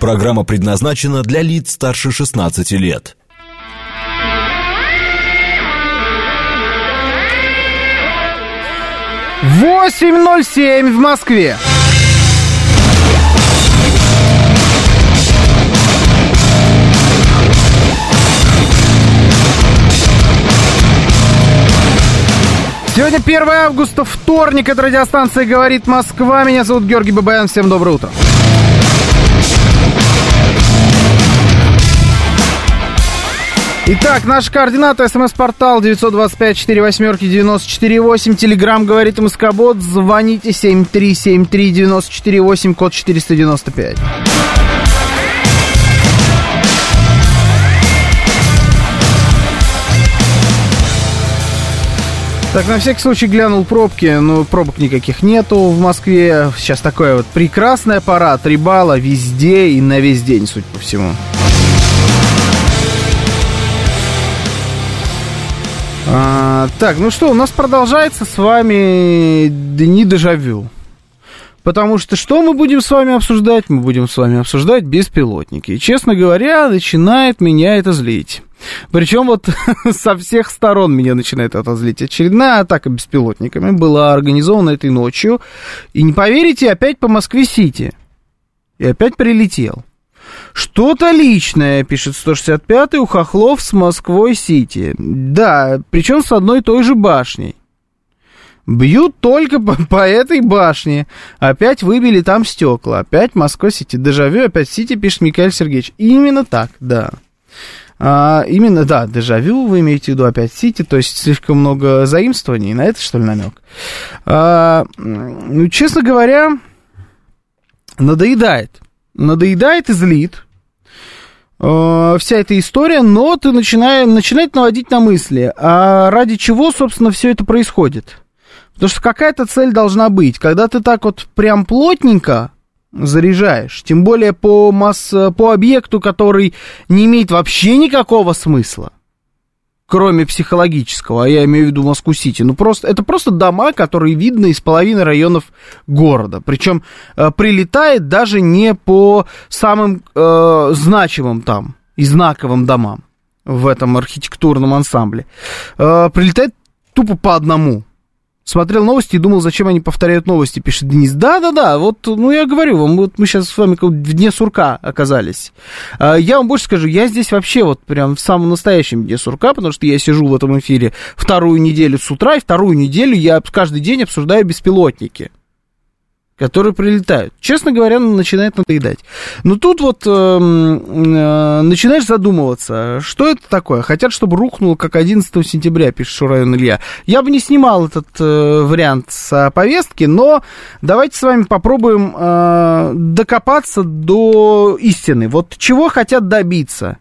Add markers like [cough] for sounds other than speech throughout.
Программа предназначена для лиц старше 16 лет. Восемь ноль семь в Москве. Сегодня 1 августа, вторник, это радиостанция «Говорит Москва». Меня зовут Георгий Бабаян. Всем доброе утро. Итак, наши координаты. СМС-портал 925-48-94-8. Телеграмм говорит МСК-бот. Звоните 7373-94-8, код 495. Так, на всякий случай глянул пробки, но пробок никаких нету в Москве. Сейчас такое вот прекрасная пора, три балла везде и на весь день, судя по всему. А, так, ну что, у нас продолжается с вами дни дежавю. Потому что что мы будем с вами обсуждать? Мы будем с вами обсуждать беспилотники. И, честно говоря, начинает меня это злить. Причем вот [laughs] со всех сторон меня начинает это злить. Очередная атака беспилотниками была организована этой ночью. И не поверите, опять по Москве-Сити. И опять прилетел. Что-то личное, пишет 165-й, у хохлов с Москвой-Сити. Да, причем с одной и той же башней. Бьют только по, [laughs] по этой башне. Опять выбили там стекла. Опять Москва-Сити. Дежавю, опять Сити, пишет Михаил Сергеевич. Именно так, да. А, именно, да, дежавю, вы имеете в виду опять Сити, то есть слишком много заимствований, на это, что ли, намек? А, ну, честно говоря, надоедает. Надоедает и злит э, вся эта история, но ты начинает, начинает наводить на мысли, а ради чего, собственно, все это происходит? Потому что какая-то цель должна быть. Когда ты так вот прям плотненько заряжаешь, тем более по, масс, по объекту, который не имеет вообще никакого смысла, кроме психологического, а я имею в виду Москву-Сити, ну просто, это просто дома, которые видно из половины районов города. Причем э, прилетает даже не по самым э, значимым там и знаковым домам в этом архитектурном ансамбле. Э, прилетает тупо по одному смотрел новости и думал, зачем они повторяют новости, пишет Денис. Да-да-да, вот, ну, я говорю вам, вот мы сейчас с вами в дне сурка оказались. А, я вам больше скажу, я здесь вообще вот прям в самом настоящем дне сурка, потому что я сижу в этом эфире вторую неделю с утра, и вторую неделю я каждый день обсуждаю беспилотники которые прилетают. Честно говоря, начинает надоедать. Но тут вот э, э, начинаешь задумываться, что это такое. Хотят, чтобы рухнуло, как 11 сентября, пишет Шурайон Илья. Я бы не снимал этот э, вариант с повестки, но давайте с вами попробуем э, докопаться до истины. Вот чего хотят добиться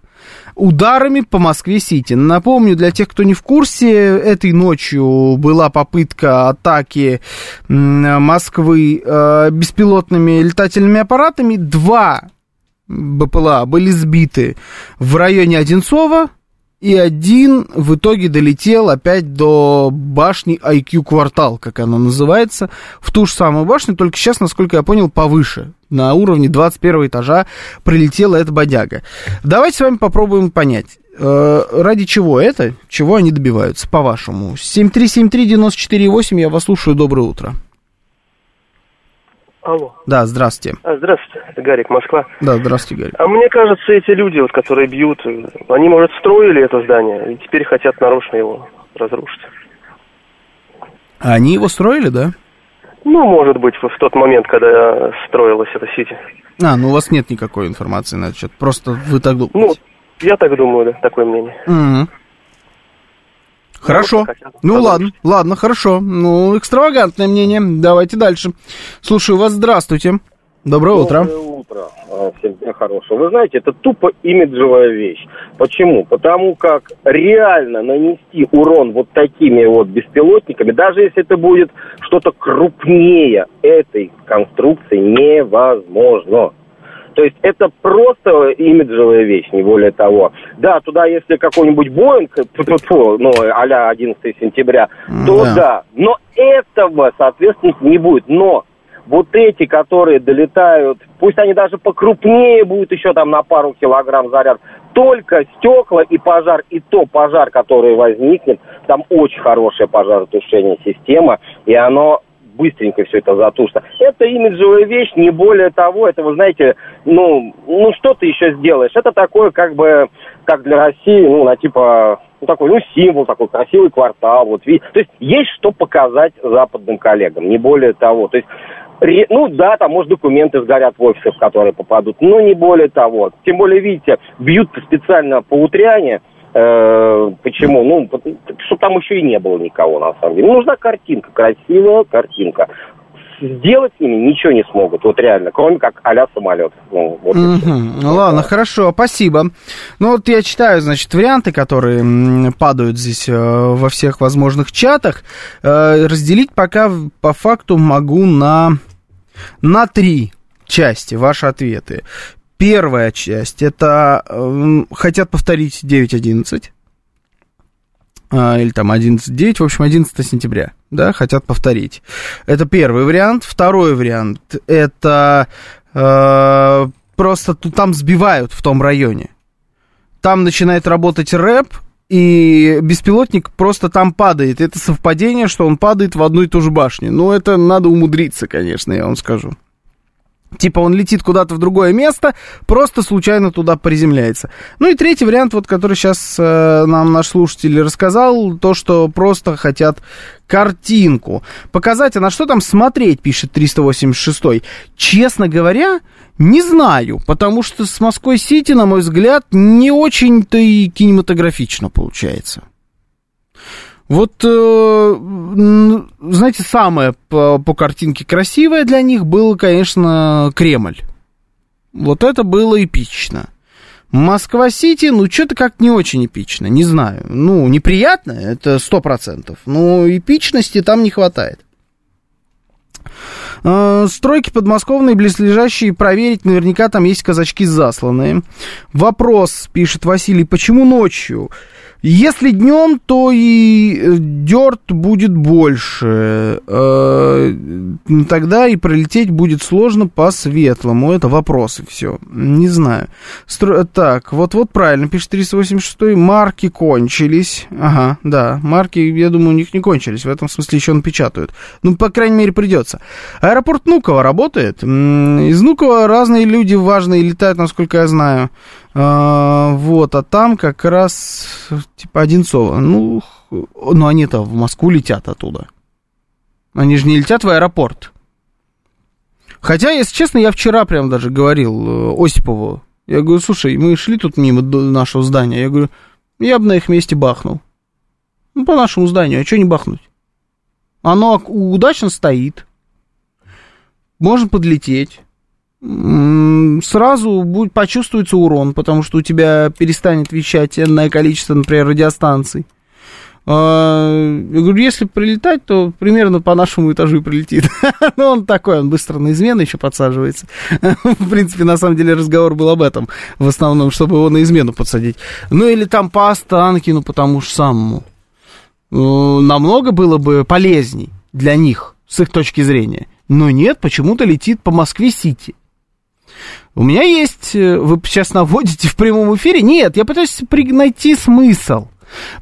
ударами по Москве-Сити. Напомню, для тех, кто не в курсе, этой ночью была попытка атаки Москвы э, беспилотными летательными аппаратами. Два БПЛА были сбиты в районе Одинцова, и один в итоге долетел опять до башни IQ квартал, как она называется, в ту же самую башню, только сейчас, насколько я понял, повыше. На уровне 21 этажа прилетела эта бодяга. Давайте с вами попробуем понять, э, ради чего это, чего они добиваются, по-вашему. 7373948, я вас слушаю, доброе утро. Алло. Да, здравствуйте. А, здравствуйте, это Гарик, Москва. Да, здравствуйте, Гарик. А мне кажется, эти люди, вот, которые бьют, они, может, строили это здание, и теперь хотят нарочно его разрушить. А они его строили, да? Ну, может быть, в тот момент, когда строилась эта сити. А, ну у вас нет никакой информации на этот счет, просто вы так думаете? Ну, я так думаю, да, такое мнение. Угу. Хорошо. Ну Продолжить. ладно, ладно, хорошо. Ну, экстравагантное мнение. Давайте дальше. Слушаю вас, здравствуйте. Доброе утро. Доброе утро. А, всем дня хорошего. Вы знаете, это тупо имиджевая вещь. Почему? Потому как реально нанести урон вот такими вот беспилотниками, даже если это будет что-то крупнее этой конструкции, невозможно. То есть это просто имиджевая вещь, не более того. Да, туда если какой-нибудь Боинг, [laughs] ну, а-ля 11 сентября, то да. да. Но этого, соответственно, не будет. Но вот эти, которые долетают, пусть они даже покрупнее будут еще там на пару килограмм заряд, только стекла и пожар, и то пожар, который возникнет, там очень хорошая пожаротушение система, и оно быстренько все это затушится. Это имиджевая вещь, не более того, это, вы знаете, ну, ну что ты еще сделаешь? Это такое, как бы, как для России, ну, на типа, ну, такой, ну, символ, такой красивый квартал, вот, то есть есть что показать западным коллегам, не более того. То есть ну да, там, может, документы сгорят в офисах, в которые попадут, но не более того. Тем более, видите, бьют специально по утряне, Э, почему? Ну, чтобы там еще и не было никого, на самом деле. Нужна картинка, красивая картинка. Сделать с ними ничего не смогут, вот реально, кроме как а-ля самолет. Ну, вот угу. ну ладно, хорошо, спасибо. Ну вот я читаю, значит, варианты, которые падают здесь э, во всех возможных чатах. Э, разделить пока по факту могу на, на три части ваши ответы. Первая часть, это э, хотят повторить 9.11, э, или там 11.9, в общем, 11 сентября, да, хотят повторить. Это первый вариант. Второй вариант, это э, просто там сбивают в том районе. Там начинает работать рэп, и беспилотник просто там падает. Это совпадение, что он падает в одну и ту же башню. Ну, это надо умудриться, конечно, я вам скажу. Типа он летит куда-то в другое место, просто случайно туда приземляется. Ну и третий вариант, вот который сейчас э, нам наш слушатель рассказал, то, что просто хотят картинку показать. А на что там смотреть, пишет 386. Честно говоря, не знаю, потому что с Москвой-Сити, на мой взгляд, не очень-то и кинематографично получается. Вот, э, знаете, самое по, по картинке красивое для них было, конечно, Кремль. Вот это было эпично. Москва-Сити, ну, что-то как не очень эпично, не знаю. Ну, неприятно, это сто процентов, но эпичности там не хватает. Э, стройки подмосковные, близлежащие, проверить, наверняка там есть казачки засланные. Вопрос, пишет Василий, почему ночью? Если днем, то и э, дерт будет больше. Э, тогда и пролететь будет сложно по светлому. Это вопросы все. Не знаю. Стро... Так, вот-вот правильно, пишет 386 Марки кончились. Ага, да. Марки, я думаю, у них не кончились. В этом смысле еще напечатают. Ну, по крайней мере, придется. Аэропорт Нукова работает. Из Нукова разные люди важные летают, насколько я знаю. А, вот, а там как раз типа Одинцово. Ну, ну они-то в Москву летят оттуда. Они же не летят в аэропорт. Хотя, если честно, я вчера прям даже говорил э, Осипову. Я говорю, слушай, мы шли тут мимо нашего здания. Я говорю, я бы на их месте бахнул. Ну, по нашему зданию, а что не бахнуть? Оно удачно стоит. Можно подлететь сразу будет, почувствуется урон, потому что у тебя перестанет вещать энное количество, например, радиостанций. А, я говорю, если прилетать, то примерно по нашему этажу и прилетит. [laughs] Но он такой, он быстро на измену еще подсаживается. В принципе, на самом деле разговор был об этом, в основном, чтобы его на измену подсадить. Ну или там по Останкину, потому что самому. Ну, намного было бы полезней для них, с их точки зрения. Но нет, почему-то летит по Москве-Сити. У меня есть, э, вы сейчас наводите в прямом эфире. Нет, я пытаюсь найти смысл.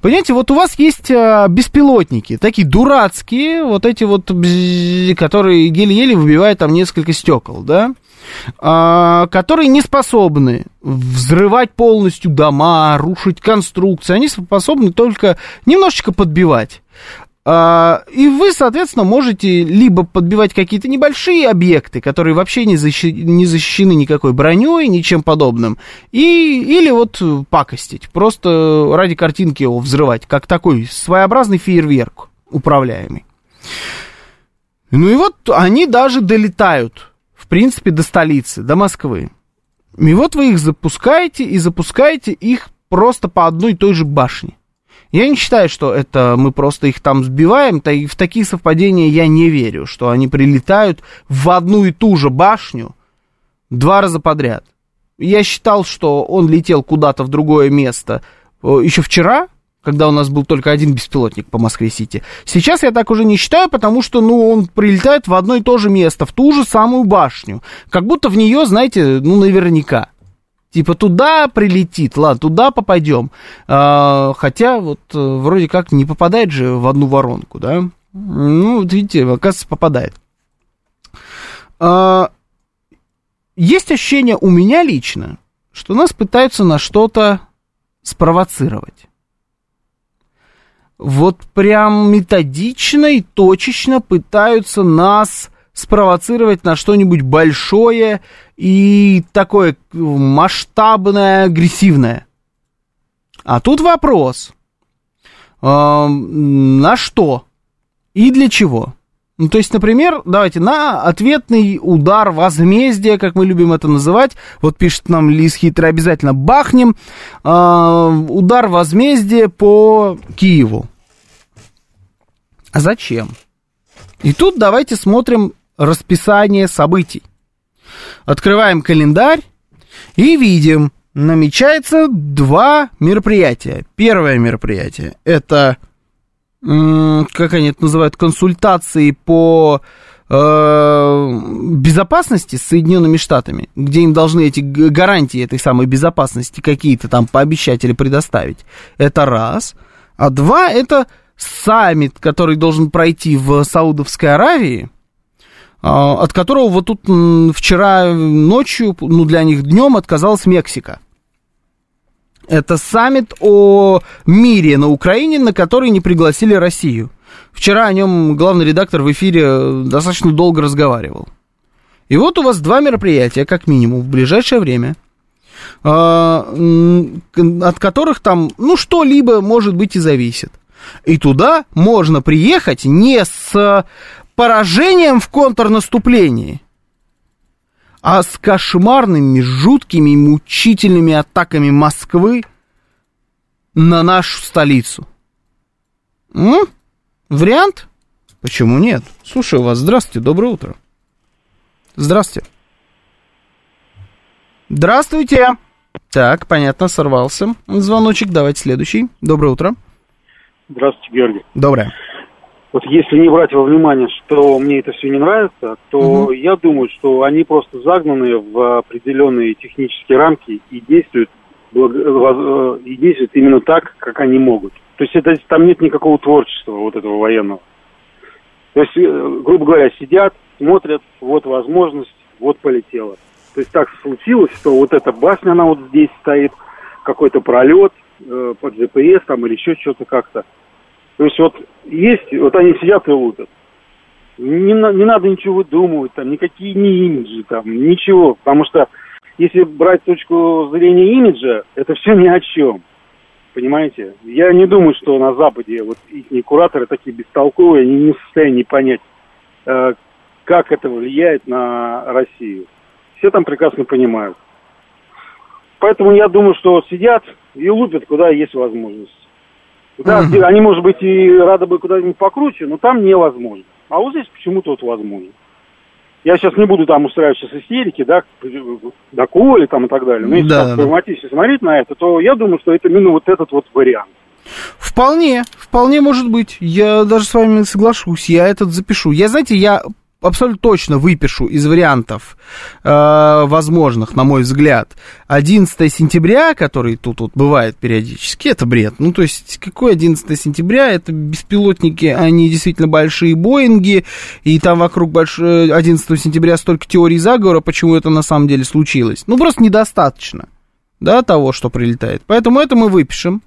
Понимаете, вот у вас есть а, беспилотники, такие дурацкие, вот эти вот, которые еле-еле выбивают там несколько стекол, да, а, которые не способны взрывать полностью дома, рушить конструкции, они способны только немножечко подбивать. А, и вы, соответственно, можете либо подбивать какие-то небольшие объекты, которые вообще не, защи- не защищены никакой броней, ничем подобным, и, или вот пакостить, просто ради картинки его взрывать, как такой своеобразный фейерверк управляемый. Ну и вот они даже долетают, в принципе, до столицы, до Москвы. И вот вы их запускаете, и запускаете их просто по одной и той же башне. Я не считаю, что это мы просто их там сбиваем. В такие совпадения я не верю, что они прилетают в одну и ту же башню два раза подряд. Я считал, что он летел куда-то в другое место э, еще вчера, когда у нас был только один беспилотник по Москве-Сити. Сейчас я так уже не считаю, потому что, ну, он прилетает в одно и то же место, в ту же самую башню. Как будто в нее, знаете, ну, наверняка. Типа туда прилетит, ладно, туда попадем. А, хотя вот э, вроде как не попадает же в одну воронку, да? Ну, вот видите, оказывается, попадает. А, есть ощущение у меня лично, что нас пытаются на что-то спровоцировать. Вот прям методично и точечно пытаются нас спровоцировать на что-нибудь большое и такое масштабное, агрессивное. А тут вопрос, э, на что и для чего? Ну, то есть, например, давайте, на ответный удар возмездия, как мы любим это называть, вот пишет нам Лис Хитрый, обязательно бахнем, э, удар возмездия по Киеву. А зачем? И тут давайте смотрим расписание событий. Открываем календарь и видим, намечается два мероприятия. Первое мероприятие это, как они это называют, консультации по э, безопасности с Соединенными Штатами, где им должны эти гарантии этой самой безопасности какие-то там пообещать или предоставить. Это раз. А два, это саммит, который должен пройти в Саудовской Аравии, от которого вот тут вчера ночью, ну для них днем отказалась Мексика. Это саммит о мире на Украине, на который не пригласили Россию. Вчера о нем главный редактор в эфире достаточно долго разговаривал. И вот у вас два мероприятия, как минимум, в ближайшее время, а, от которых там, ну, что-либо, может быть, и зависит. И туда можно приехать не с поражением в контрнаступлении, а с кошмарными, жуткими, мучительными атаками Москвы на нашу столицу. М? Вариант? Почему нет? Слушаю вас. Здравствуйте, доброе утро. Здравствуйте. Здравствуйте. Так, понятно, сорвался звоночек. Давайте следующий. Доброе утро. Здравствуйте, Георгий. Доброе вот если не брать во внимание, что мне это все не нравится, то угу. я думаю, что они просто загнаны в определенные технические рамки и действуют, э, и действуют именно так, как они могут. То есть это, там нет никакого творчества вот этого военного. То есть, э, грубо говоря, сидят, смотрят, вот возможность, вот полетело. То есть так случилось, что вот эта башня, она вот здесь стоит, какой-то пролет э, под GPS там или еще что-то как-то. То есть вот есть, вот они сидят и лупят. Не, не надо ничего выдумывать, там, никакие не имиджи, там, ничего. Потому что если брать точку зрения имиджа, это все ни о чем. Понимаете? Я не думаю, что на Западе вот их кураторы такие бестолковые, они не в состоянии понять, э, как это влияет на Россию. Все там прекрасно понимают. Поэтому я думаю, что сидят и лупят, куда есть возможность. Да, угу. они, может быть, и рады бы куда-нибудь покруче, но там невозможно. А вот здесь почему-то вот возможно. Я сейчас не буду там устраивать сейчас истерики, да, доколе там и так далее. Но если да, так да. смотреть на это, то я думаю, что это именно вот этот вот вариант. Вполне, вполне может быть. Я даже с вами соглашусь, я этот запишу. Я, знаете, я абсолютно точно выпишу из вариантов э, возможных, на мой взгляд, 11 сентября, который тут вот бывает периодически, это бред. Ну, то есть, какой 11 сентября? Это беспилотники, они действительно большие Боинги, и там вокруг больш... 11 сентября столько теорий заговора, почему это на самом деле случилось. Ну, просто недостаточно, да, того, что прилетает. Поэтому это мы выпишем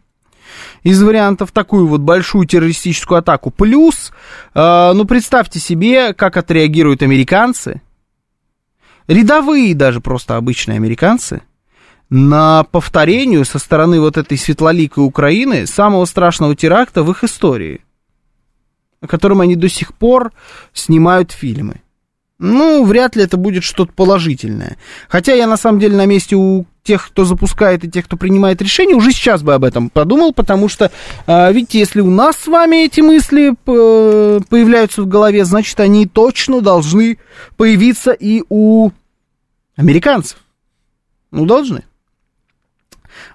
из вариантов такую вот большую террористическую атаку. Плюс, э, ну, представьте себе, как отреагируют американцы, рядовые даже просто обычные американцы, на повторению со стороны вот этой светлоликой Украины самого страшного теракта в их истории, о котором они до сих пор снимают фильмы. Ну, вряд ли это будет что-то положительное. Хотя я на самом деле на месте у тех, кто запускает и тех, кто принимает решения, уже сейчас бы об этом подумал, потому что, а, видите, если у нас с вами эти мысли появляются в голове, значит, они точно должны появиться и у американцев. Ну, должны.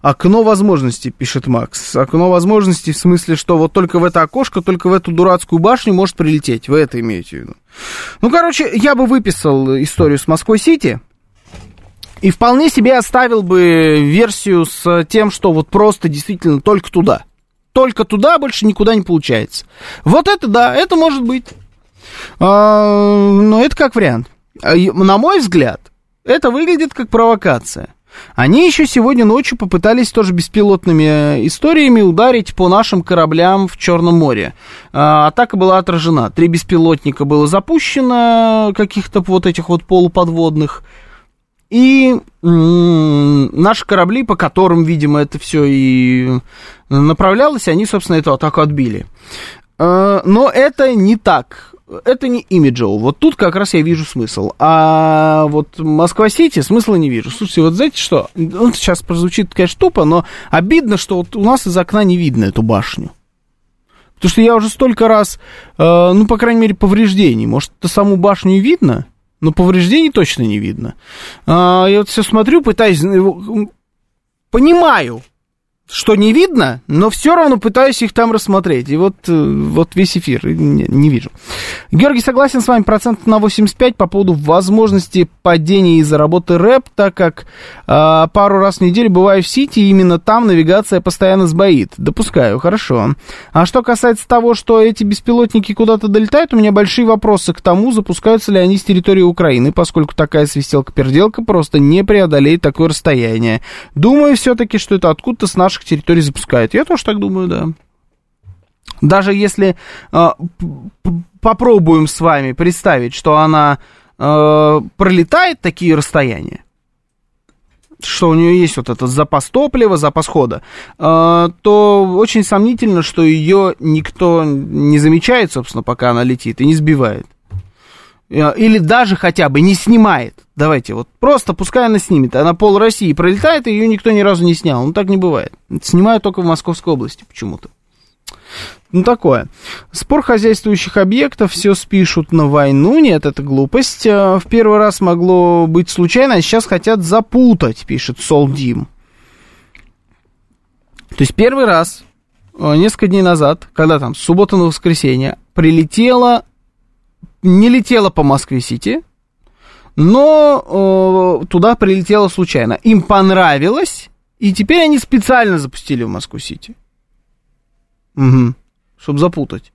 Окно возможностей, пишет Макс. Окно возможностей в смысле, что вот только в это окошко, только в эту дурацкую башню может прилететь. Вы это имеете в виду? Ну, короче, я бы выписал историю с Москвой-Сити. И вполне себе оставил бы версию с тем, что вот просто действительно только туда. Только туда, больше никуда не получается. Вот это да, это может быть. А, но это как вариант. А, на мой взгляд, это выглядит как провокация. Они еще сегодня ночью попытались тоже беспилотными э, историями ударить по нашим кораблям в Черном море. А, атака была отражена. Три беспилотника было запущено, каких-то вот этих вот полуподводных. И наши корабли, по которым, видимо, это все и направлялось, они, собственно, эту атаку отбили. А, но это не так это не имиджоу. Вот тут как раз я вижу смысл. А вот Москва-Сити смысла не вижу. Слушайте, вот знаете что? Он сейчас прозвучит, конечно, тупо, но обидно, что вот у нас из окна не видно эту башню. Потому что я уже столько раз, э, ну, по крайней мере, повреждений. Может, саму башню видно, но повреждений точно не видно. Э, я вот все смотрю, пытаюсь... Понимаю, что не видно, но все равно пытаюсь их там рассмотреть. И вот, э, вот весь эфир не, не вижу. Георгий согласен с вами процент на 85 по поводу возможности падения из-за работы рэп, так как э, пару раз в неделю бываю в Сити, и именно там навигация постоянно сбоит. Допускаю, хорошо. А что касается того, что эти беспилотники куда-то долетают, у меня большие вопросы к тому, запускаются ли они с территории Украины, поскольку такая свистелка-перделка просто не преодолеет такое расстояние. Думаю все-таки, что это откуда-то с наших территорий запускают. Я тоже так думаю, да. Даже если э, попробуем с вами представить, что она э, пролетает такие расстояния, что у нее есть вот этот запас топлива, запас хода, э, то очень сомнительно, что ее никто не замечает, собственно, пока она летит и не сбивает. Э, или даже хотя бы не снимает. Давайте, вот просто пускай она снимет. Она пол России пролетает, и ее никто ни разу не снял. Ну, так не бывает. Снимают только в Московской области почему-то. Ну, такое. Спор хозяйствующих объектов, все спишут на войну. Нет, это глупость. Э, в первый раз могло быть случайно, а сейчас хотят запутать, пишет Солдим. То есть первый раз, э, несколько дней назад, когда там, с субботы на воскресенье, прилетела не летела по Москве-Сити, но э, туда прилетела случайно. Им понравилось, и теперь они специально запустили в Москву-Сити. Угу. Чтобы запутать.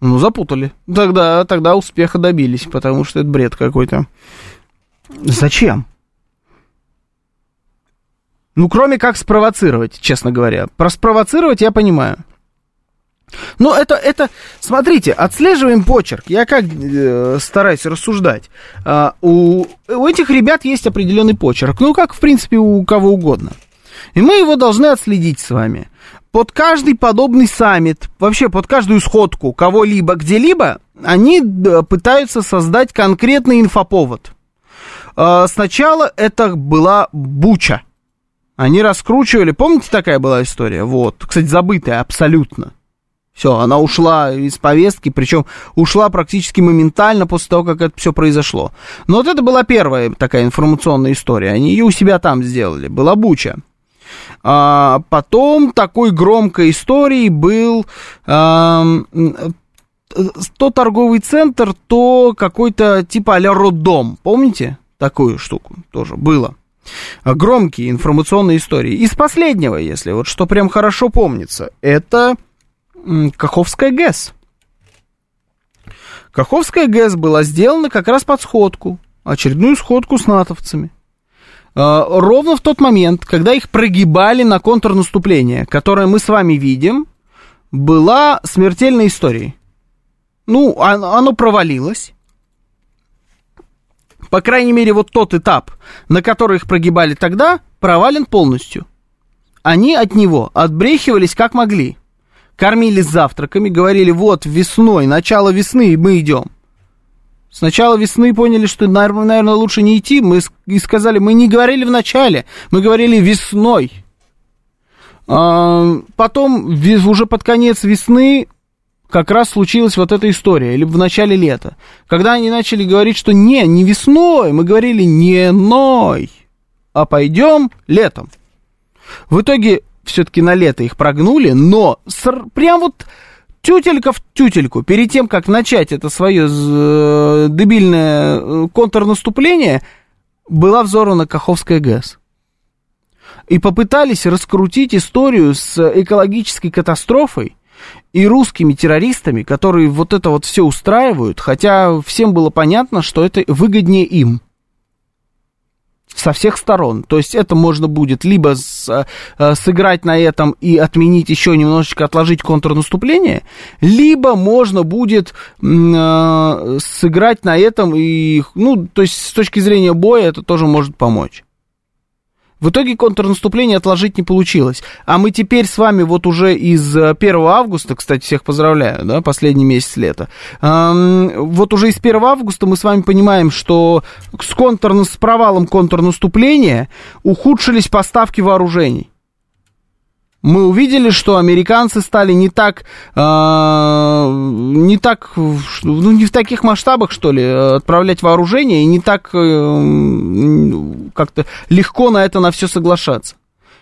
Ну, запутали. Тогда, тогда успеха добились, потому что это бред какой-то. Зачем? Ну, кроме как спровоцировать, честно говоря. Про спровоцировать я понимаю. Ну, это, это, смотрите, отслеживаем почерк. Я как э, стараюсь рассуждать. А, у, у этих ребят есть определенный почерк. Ну, как, в принципе, у кого угодно. И мы его должны отследить с вами. Под каждый подобный саммит, вообще под каждую сходку кого-либо где-либо, они пытаются создать конкретный инфоповод. А, сначала это была Буча. Они раскручивали, помните, такая была история? Вот, кстати, забытая абсолютно. Все, она ушла из повестки, причем ушла практически моментально после того, как это все произошло. Но вот это была первая такая информационная история. Они ее у себя там сделали. Была Буча. А, потом такой громкой историей был а, то торговый центр, то какой-то типа а-ля роддом. Помните такую штуку? Тоже было. Громкие информационные истории. Из последнего, если вот что прям хорошо помнится, это Каховская ГЭС. Каховская ГЭС была сделана как раз под сходку, очередную сходку с натовцами. А, ровно в тот момент, когда их прогибали на контрнаступление, которое мы с вами видим, была смертельная история. Ну, оно провалилось. По крайней мере, вот тот этап, на который их прогибали тогда, провален полностью. Они от него отбрехивались как могли кормили завтраками, говорили, вот весной, начало весны, мы идем. С начала весны поняли, что, наверное, лучше не идти. Мы и сказали, мы не говорили в начале, мы говорили весной. А, потом, уже под конец весны, как раз случилась вот эта история, или в начале лета. Когда они начали говорить, что не, не весной, мы говорили не ной, а пойдем летом. В итоге все-таки на лето их прогнули, но ср- прям вот тютелька в тютельку, перед тем, как начать это свое э, дебильное э, контрнаступление, была взорвана Каховская ГЭС. И попытались раскрутить историю с экологической катастрофой и русскими террористами, которые вот это вот все устраивают, хотя всем было понятно, что это выгоднее им со всех сторон. То есть это можно будет либо с, э, сыграть на этом и отменить еще немножечко, отложить контрнаступление, либо можно будет э, сыграть на этом и, ну, то есть с точки зрения боя это тоже может помочь. В итоге контрнаступление отложить не получилось. А мы теперь с вами вот уже из 1 э, августа, кстати, всех поздравляю, да, последний месяц лета. Вот уже из 1 августа мы с вами понимаем, что с, контр, с провалом контрнаступления ухудшились поставки вооружений мы увидели, что американцы стали не так, э, не так, ну, не в таких масштабах, что ли, отправлять вооружение, и не так э, как-то легко на это на все соглашаться.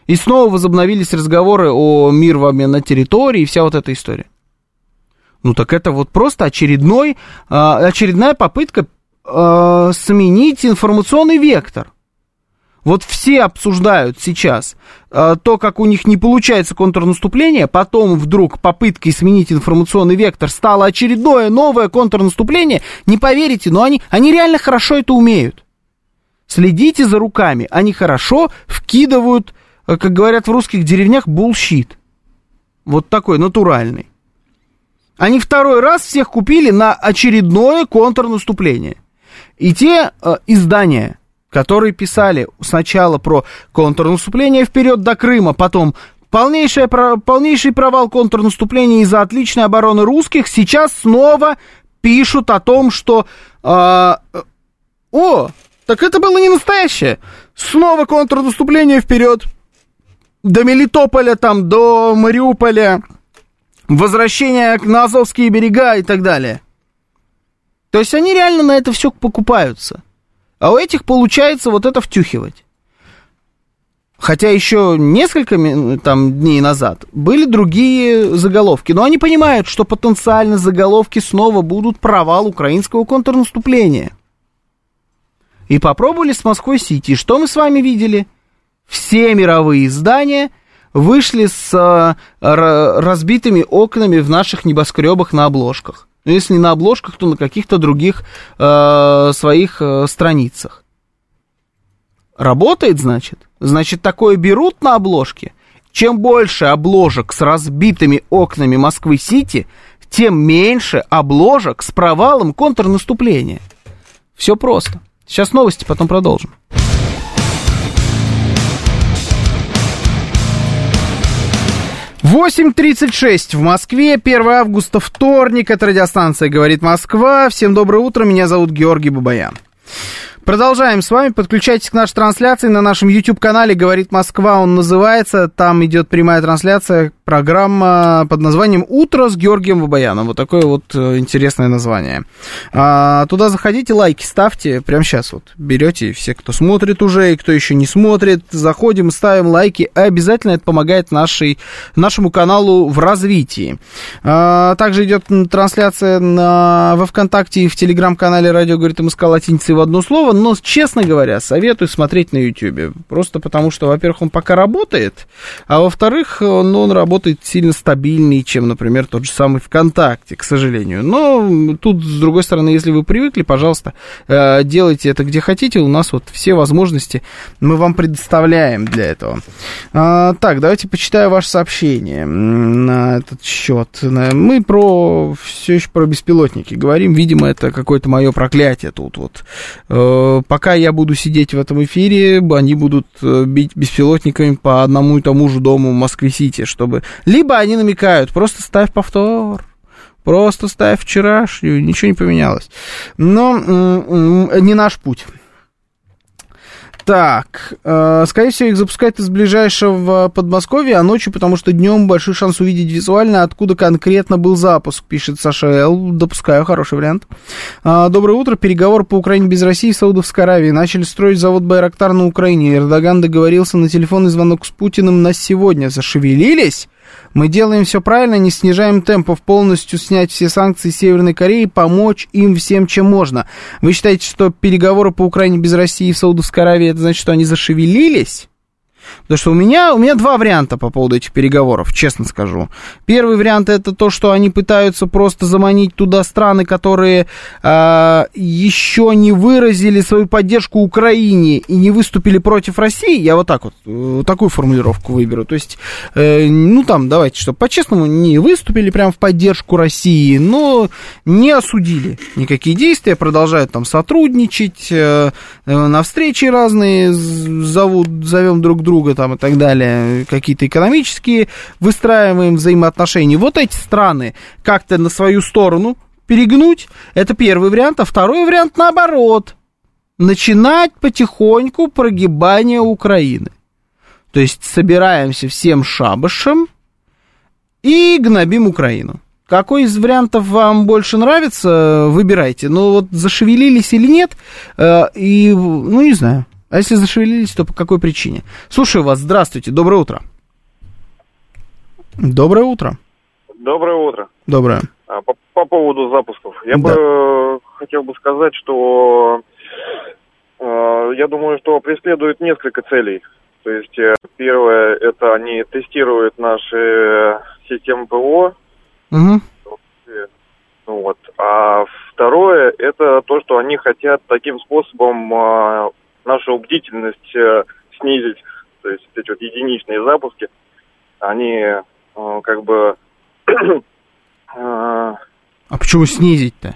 И снова возобновились разговоры о мир в обмен на территории и вся вот эта история. Ну так это вот просто очередной, э, очередная попытка э, сменить информационный вектор – вот все обсуждают сейчас э, то, как у них не получается контрнаступление, потом вдруг попыткой сменить информационный вектор стало очередное новое контрнаступление. Не поверите, но они, они реально хорошо это умеют. Следите за руками, они хорошо вкидывают, э, как говорят в русских деревнях, bullshit. Вот такой натуральный. Они второй раз всех купили на очередное контрнаступление. И те э, издания, которые писали сначала про контрнаступление вперед до Крыма, потом полнейший, полнейший провал контрнаступления из-за отличной обороны русских, сейчас снова пишут о том, что... Э, о, так это было не настоящее. Снова контрнаступление вперед. До Мелитополя, там, до Мариуполя. Возвращение на Азовские берега и так далее. То есть они реально на это все покупаются. А у этих получается вот это втюхивать. Хотя еще несколько там, дней назад были другие заголовки. Но они понимают, что потенциально заголовки снова будут провал украинского контрнаступления. И попробовали с Москвой-Сити. Что мы с вами видели? Все мировые издания вышли с а, разбитыми окнами в наших небоскребах на обложках. Ну, если не на обложках, то на каких-то других э, своих э, страницах. Работает, значит? Значит, такое берут на обложке. Чем больше обложек с разбитыми окнами Москвы-Сити, тем меньше обложек с провалом контрнаступления. Все просто. Сейчас новости, потом продолжим. 8.36 в Москве, 1 августа, вторник, это радиостанция «Говорит Москва». Всем доброе утро, меня зовут Георгий Бабаян. Продолжаем с вами. Подключайтесь к нашей трансляции на нашем YouTube-канале «Говорит Москва». Он называется. Там идет прямая трансляция. Программа под названием «Утро с Георгием Бабаяном». Вот такое вот э, интересное название. А, туда заходите, лайки ставьте. Прямо сейчас вот берете все, кто смотрит уже и кто еще не смотрит. Заходим, ставим лайки. Обязательно это помогает нашей, нашему каналу в развитии. А, также идет трансляция на, во Вконтакте и в Телеграм-канале «Радио говорит МСК» латиницей в одно слово но, честно говоря, советую смотреть на YouTube. Просто потому, что, во-первых, он пока работает, а во-вторых, ну, он работает сильно стабильнее, чем, например, тот же самый ВКонтакте, к сожалению. Но тут, с другой стороны, если вы привыкли, пожалуйста, э, делайте это где хотите. У нас вот все возможности мы вам предоставляем для этого. А, так, давайте почитаю ваше сообщение на этот счет. Мы про все еще про беспилотники говорим. Видимо, это какое-то мое проклятие тут вот э, Э, пока я буду сидеть в этом эфире, они будут э, бить беспилотниками по одному и тому же дому в Москве-Сити, чтобы... Либо они намекают, просто ставь повтор, просто ставь вчерашнюю, ничего не поменялось. Но не наш путь. Так, э, скорее всего, их запускают из ближайшего Подмосковья, а ночью, потому что днем большой шанс увидеть визуально, откуда конкретно был запуск, пишет Саша Л. Допускаю, хороший вариант. Э, доброе утро. Переговоры по Украине без России в Саудовской Аравии. Начали строить завод Байрактар на Украине. Эрдоган договорился на телефонный звонок с Путиным на сегодня. Зашевелились? Мы делаем все правильно, не снижаем темпов, полностью снять все санкции Северной Кореи, помочь им всем, чем можно. Вы считаете, что переговоры по Украине без России в Саудовской Аравии, это значит, что они зашевелились? Потому что у меня, у меня два варианта по поводу этих переговоров, честно скажу. Первый вариант это то, что они пытаются просто заманить туда страны, которые э, еще не выразили свою поддержку Украине и не выступили против России. Я вот так вот, э, такую формулировку выберу. То есть, э, ну там, давайте, чтобы по-честному, не выступили прям в поддержку России, но не осудили никакие действия, продолжают там сотрудничать, э, э, на встречи разные зовут, зовем друг друга друга там и так далее, какие-то экономические выстраиваем взаимоотношения. Вот эти страны как-то на свою сторону перегнуть, это первый вариант, а второй вариант наоборот. Начинать потихоньку прогибание Украины. То есть собираемся всем шабашем и гнобим Украину. Какой из вариантов вам больше нравится, выбирайте. Ну вот зашевелились или нет, э, и, ну не знаю. А если зашевелились, то по какой причине? Слушаю вас, здравствуйте, доброе утро. Доброе утро. Доброе утро. Доброе. А, по, по поводу запусков. Я Да. бы э, хотел бы сказать, что э, я думаю, что преследуют несколько целей. То есть э, первое, это они тестируют наши системы ПО, ну вот. А второе, это то, что они хотят таким способом э, нашу бдительность э, снизить. То есть эти вот единичные запуски, они э, как бы [clears throat] э, А почему снизить-то?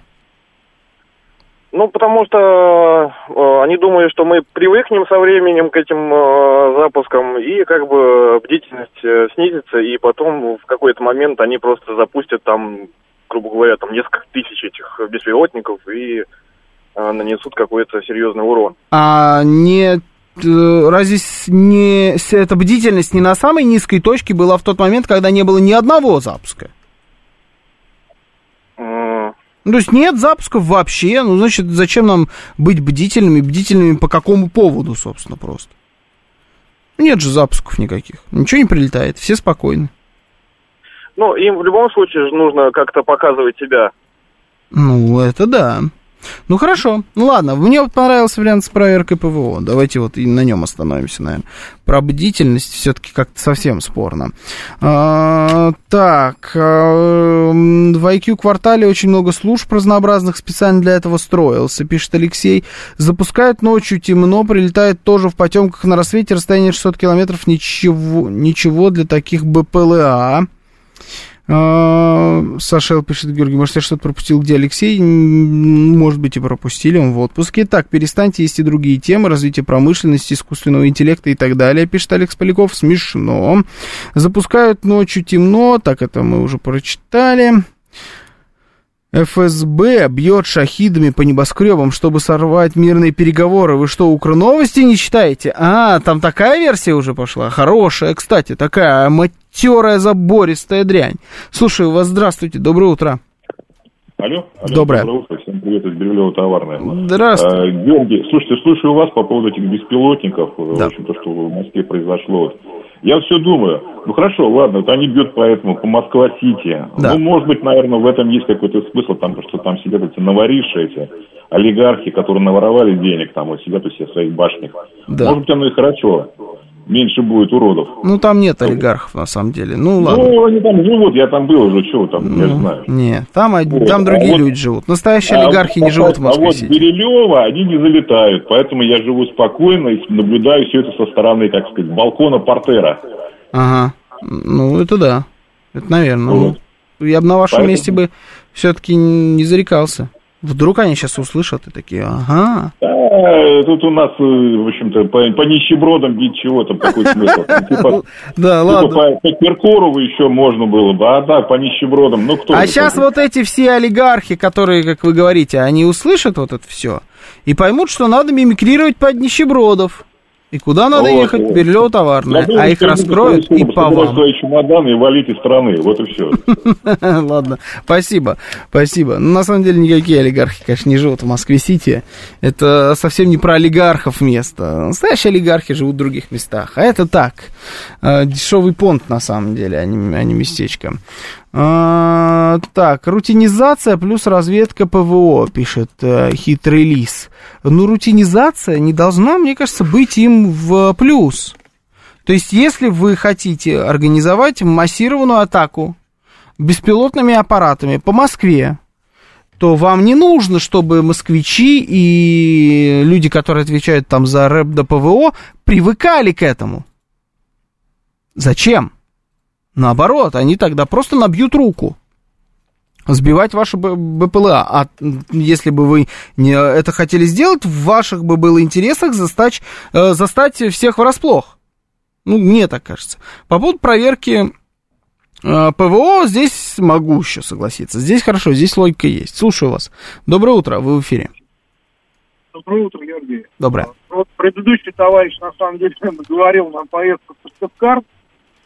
Ну, потому что э, они думают, что мы привыкнем со временем к этим э, запускам, и как бы бдительность э, снизится, и потом в какой-то момент они просто запустят там, грубо говоря, там несколько тысяч этих беспилотников и нанесут какой-то серьезный урон. А не э, разве не эта бдительность не на самой низкой точке была в тот момент, когда не было ни одного запуска? Ну, то есть нет запусков вообще, ну, значит, зачем нам быть бдительными, бдительными по какому поводу, собственно, просто? Нет же запусков никаких, ничего не прилетает, все спокойны. Ну, им в любом случае же нужно как-то показывать себя. Ну, это да. Ну, хорошо. Ну, ладно, мне понравился вариант с проверкой ПВО. Давайте вот и на нем остановимся, наверное. Про бдительность все-таки как-то совсем спорно. А, так, а, в IQ-квартале очень много служб разнообразных специально для этого строился, пишет Алексей. Запускают ночью, темно, прилетает тоже в потемках на рассвете, расстояние 600 километров, ничего, ничего для таких БПЛА. А, Саша пишет, Георгий, может, я что-то пропустил, где Алексей? Может быть, и пропустили, он в отпуске. Так, перестаньте, есть и другие темы, развитие промышленности, искусственного интеллекта и так далее, пишет Алекс Поляков. Смешно. Запускают ночью темно, так это мы уже прочитали. ФСБ бьет шахидами по небоскребам, чтобы сорвать мирные переговоры. Вы что, Укрновости не читаете? А, там такая версия уже пошла. Хорошая, кстати, такая матерая забористая дрянь. Слушаю вас, здравствуйте, доброе утро. Алло. Алло, Доброе. утро. Всем привет из Бирюлева товарная. Здравствуйте. А, Георгий, слушайте, слушаю вас по поводу этих беспилотников, э, Да. в общем, то, что в Москве произошло. Я все думаю, ну хорошо, ладно, вот они бьют по этому, по Москва-Сити. Да. Ну, может быть, наверное, в этом есть какой-то смысл, там, что там сидят эти новориши, эти олигархи, которые наворовали денег, там, вот сидят у себя в своих башнях. Да. Может быть, оно и хорошо. Меньше будет уродов. Ну, там нет олигархов, на самом деле. Ну, ладно. Ну, они там живут, я там был уже, чего там, я Ну, знаю. Не, там, Вот, там а другие вот- люди живут. Настоящие А олигархи вот- не живут в А Москве. вот Берилева они не залетают, поэтому я живу спокойно и наблюдаю все это со стороны, как сказать, балкона портера. Ага. Ну, это да. Это, наверное. Вот. Ну, я бы на вашем Поэтому- месте бы все-таки не зарекался. Вдруг они сейчас услышат и такие, ага. А, тут у нас, э, в общем-то, по, по нищебродам бить чего там, какой смысл? [laughs] Типа, Да, типа ладно. по, Киркорову еще можно было бы, а да, по нищебродам, ну кто А сейчас такой? вот эти все олигархи, которые, как вы говорите, они услышат вот это все и поймут, что надо мимикрировать под нищебродов. И куда надо Вот, ехать? вот. Бирюлево товарное. А их раскроют и по вам. чемоданы и валить из страны. Вот и все. [laughs] Ладно, спасибо, спасибо. Ну, на самом деле, никакие олигархи, конечно, не живут в Москве-Сити. Это совсем не про олигархов место. Настоящие олигархи живут в других местах. А это так, э, дешевый понт, на самом деле, а не, а не местечко. А, так, рутинизация плюс разведка ПВО, пишет э, хитрый лис. Ну, рутинизация не должна, мне кажется, быть им в плюс. То есть, если вы хотите организовать массированную атаку беспилотными аппаратами по Москве, то вам не нужно, чтобы москвичи и люди, которые отвечают там за рэп до ПВО, привыкали к этому. Зачем? Наоборот, они тогда просто набьют руку. Сбивать ваши БПЛА. А если бы вы не это хотели сделать, в ваших бы было интересах застать, э, застать всех врасплох. Ну, мне так кажется. По поводу проверки э, ПВО, здесь могу еще согласиться. Здесь хорошо, здесь логика есть. Слушаю вас. Доброе утро, вы в эфире. Доброе утро, Георгий. Доброе. Вот предыдущий товарищ, на самом деле, [laughs] говорил нам поездку в Сыктывкар,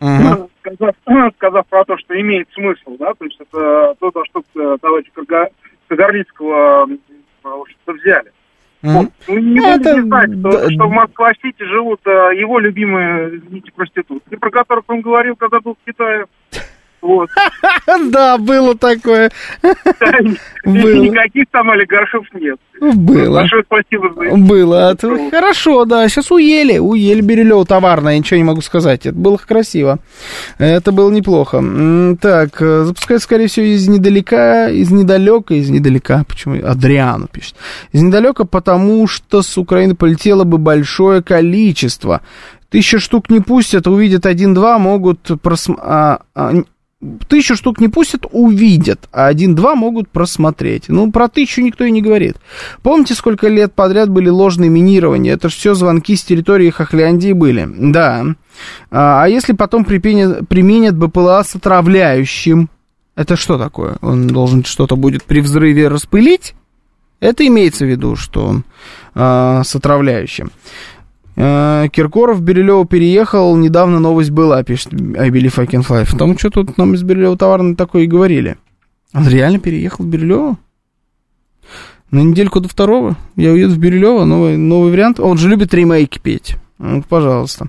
Мгм. Сказав, [clears throat] сказав про то, что имеет смысл, да, то есть это то, за что э, товарища Кага- Кагарлицкого общем-то, взяли. Мгм. Ну, не Это будете знать, что, что в Москва-Сити живут э, его любимые, извините, проститутки, про которых он говорил, когда был в Китае. Вот. [laughs] Да, было такое. Было. Никаких там олигархов нет. Было. Большое спасибо за Было. Это хорошо, да. Сейчас уели. Уели Бирюлево товарное. Ничего не могу сказать. Это было красиво. Это было неплохо. Так, э, запускать, скорее всего, из недалека, из недалека, из недалека. Почему? Адриану пишет. Из недалека, потому что с Украины полетело бы большое количество. Тысяча штук не пустят, увидят один-два, могут просмотреть. Тысячу штук не пустят, увидят, а один-два могут просмотреть. Ну, про тысячу никто и не говорит. Помните, сколько лет подряд были ложные минирования? Это же все звонки с территории Хохляндии были. Да. А, а если потом применят, применят БПЛА с отравляющим? Это что такое? Он должен что-то будет при взрыве распылить? Это имеется в виду, что он а, с отравляющим. Э, Киркоров в Бирюлево переехал, недавно новость была, пишет I Believe I Can Fly. Потому что тут нам из Бирюлева товарно такое и говорили. Он реально переехал в Бирюлево? На недельку до второго я уеду в Бирюлево, новый, новый вариант. Он же любит ремейки петь. Ну, пожалуйста.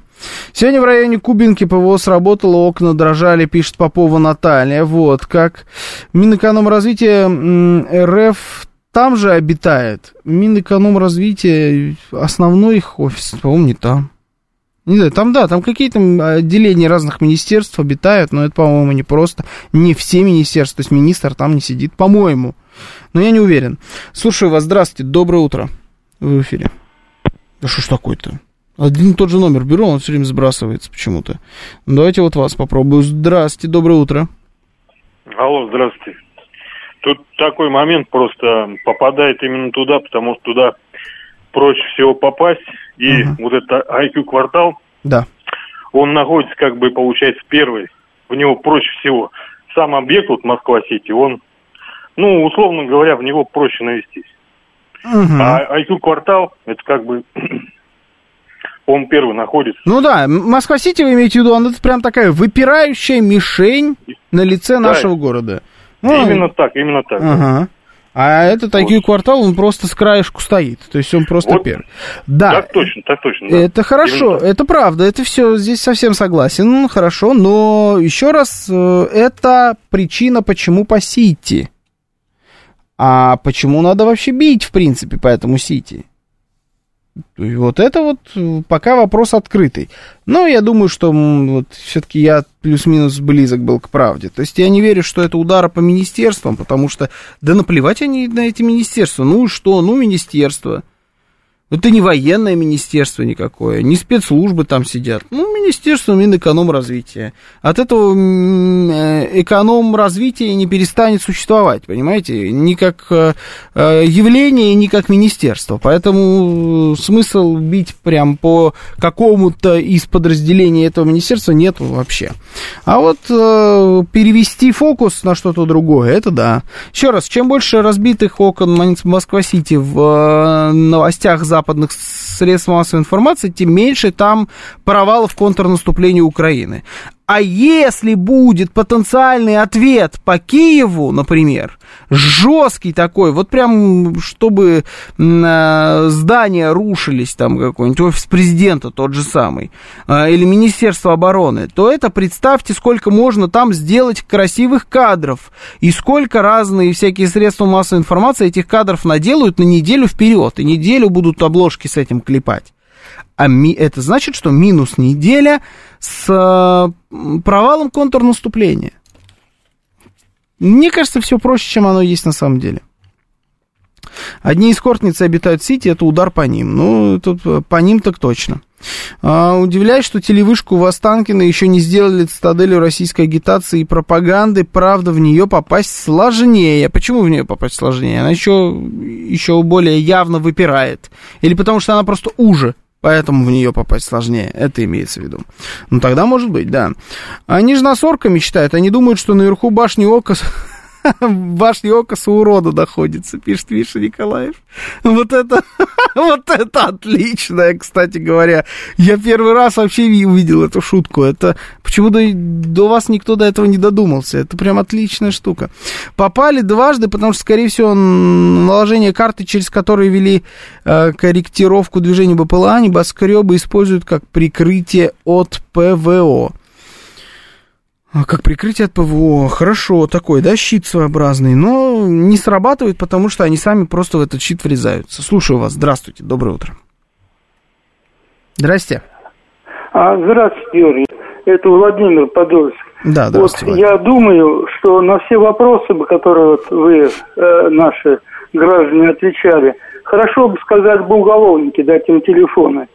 Сегодня в районе Кубинки ПВО сработало, окна дрожали, пишет Попова Наталья. Вот как. Минэкономразвития м, РФ там же обитает. Минэкономразвития, основной их офис, по-моему, не там. Не знаю, там, да, там какие-то отделения разных министерств обитают, но это, по-моему, не просто. Не все министерства, то есть министр там не сидит, по-моему. Но я не уверен. Слушаю вас, здравствуйте, доброе утро. Вы в эфире. Да что ж такое-то? Один и тот же номер беру, он все время сбрасывается почему-то. Давайте вот вас попробую. Здравствуйте, доброе утро. Алло, здравствуйте. Тут такой момент просто попадает именно туда, потому что туда проще всего попасть. И Ага. вот этот IQ-квартал, Да. он находится, как бы, получается, первый. В него проще всего. Сам объект, вот Москва-Сити, он, ну, условно говоря, в него проще навестись. Мгм. А IQ-квартал, это как бы, [clears throat] он первый находится. Ну да, Москва-Сити, вы имеете в виду, она это прям такая выпирающая мишень на лице Да. нашего города. Ну, именно так, именно так. Ага. А этот IQ квартал, он просто с краешку стоит. То есть он просто Вот. первый. Да. Так точно, так точно. да. Это хорошо, Именно так. это правда, это все, здесь совсем согласен, хорошо, но еще раз, э, это причина, почему по Сити. А почему надо вообще бить, в принципе, по этому Сити? И Вот это вот э, пока вопрос открытый. Но я думаю, что вот все-таки я плюс-минус близок был к правде. То есть я не верю, что это удар по министерствам, потому что да наплевать они на эти министерства. Ну что, ну министерство. Это не военное министерство никакое, не спецслужбы там сидят. Ну, министерство Минэкономразвития. От этого э, экономразвитие не перестанет существовать, понимаете? Ни как э, э, явление, ни как министерство. Поэтому смысл бить прям по какому-то из подразделений этого министерства нет вообще. А вот перевести фокус на что-то другое, это да. Еще раз, чем больше разбитых окон Москва-Сити в новостях за западных средств массовой информации, тем меньше там провалов контрнаступления Украины. А если будет потенциальный ответ по Киеву, например, жесткий такой, вот прям, чтобы э, здания рушились, там какой-нибудь офис президента тот же самый, э, или Министерство обороны, то это представьте, сколько можно там сделать красивых кадров, и сколько разные всякие средства массовой информации этих кадров наделают на неделю вперед, и неделю будут обложки с этим клепать. А ми, это значит, что минус неделя с э, провалом контрнаступления. Мне кажется, все проще, чем оно есть на самом деле. Одни эскортницы обитают в Сити, это удар по ним. Ну, тут по ним так точно. А, удивляюсь, что телевышку в Останкино еще не сделали цитаделью российской агитации и пропаганды. Правда, в нее попасть сложнее. Почему в нее попасть сложнее? Она еще, еще более явно выпирает. Или потому что она просто уже Поэтому в нее попасть сложнее. Это имеется в виду. Ну, тогда может быть, да. Они же нас орками считают. Они думают, что наверху башни ока [laughs] башни ока с урода доходится, пишет Миша Николаев. Вот это, [laughs] вот это отличное, кстати говоря. Я первый раз вообще увидел эту шутку. Это почему до, до вас никто до этого не додумался. Это прям отличная штука. Попали дважды, потому что, скорее всего, наложение карты, через которые вели э, корректировку движения БПЛА, небоскребы используют как прикрытие от ПВО. А как прикрытие от ПВО, хорошо, такой, да, щит своеобразный, но не срабатывает, потому что они сами просто в этот щит врезаются. Слушаю вас, здравствуйте, доброе утро. Здрасте. А, здравствуйте, Юрий. Это Владимир Подольск. Да, здравствуйте. Вот я думаю, что на все вопросы, которые вот вы, э, наши граждане, отвечали, хорошо бы сказать бы уголовники, дать им телефоны.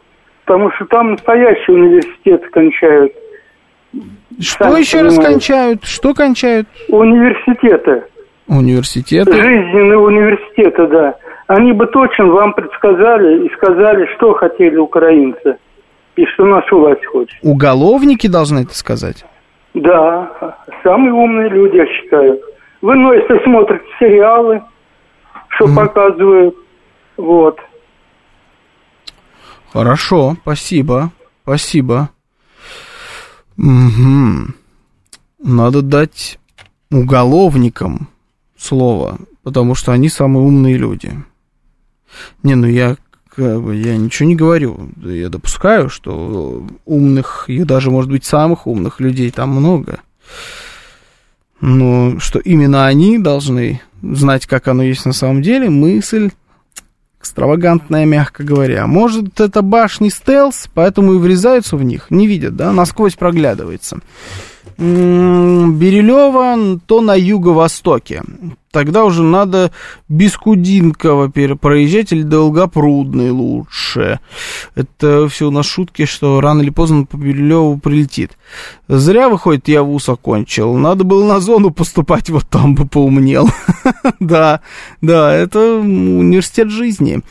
Потому что там настоящие университеты кончают что Сами еще понимаете. раз кончают? Что кончают? Университеты. Университеты? Жизненные университеты, да. Они бы точно вам предсказали и сказали, что хотели украинцы. И что наша власть хочет. Уголовники должны это сказать? Да, самые умные люди, я считаю. Вы, ну, если смотрите сериалы, что mm. показывают, вот. Хорошо, спасибо, спасибо. Угу. Надо дать уголовникам слово, потому что они самые умные люди. Не, ну я как бы, я ничего не говорю. Я допускаю, что умных, и даже, может быть, самых умных людей там много. Но что именно они должны знать, как оно есть на самом деле, мысль экстравагантная, мягко говоря. Может, это башни стелс, поэтому и врезаются в них, не видят, да, насквозь проглядывается. Берилева, то на юго-востоке тогда уже надо Бескудинково проезжать или Долгопрудный лучше. Это все у нас шутки, что рано или поздно по Бирюлеву прилетит. Зря, выходит, я вуз окончил. Надо было на зону поступать, вот там бы поумнел. [laughs] Да, да, это университет жизни.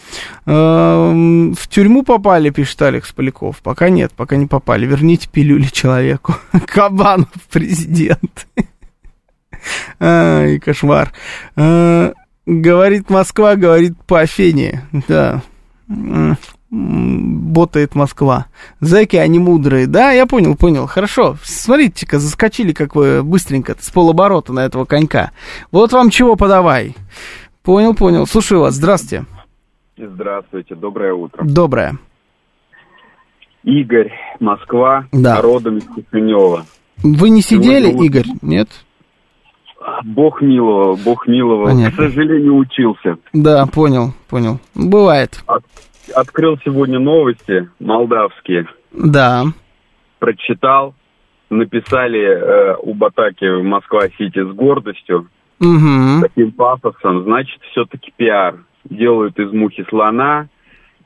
Эм, в тюрьму попали, пишет Алекс Поляков. Пока нет, пока не попали. Верните пилюли человеку. [laughs] Кабанов президент. Ай, кошмар. А, говорит Москва, говорит по Афине. Да. Ботает Москва. Зэки, они мудрые. Да, я понял, понял. Хорошо. Смотрите-ка, заскочили как вы быстренько с полоборота на этого конька. Вот вам чего подавай. Понял, понял. Слушаю вас. Здравствуйте. Здравствуйте. Доброе утро. Доброе. Игорь, Москва, да. родом из Кишинева. Вы не сидели, Сегодня... Игорь? Нет? Бог милого, Бог милого. Понятно. К сожалению, учился. Да, понял, понял. Бывает. От, открыл сегодня новости молдавские. Да. Прочитал. Написали э, у Батаки в Москва-Сити с гордостью. Угу. Таким пафосом. Значит, все-таки пиар. Делают из мухи слона,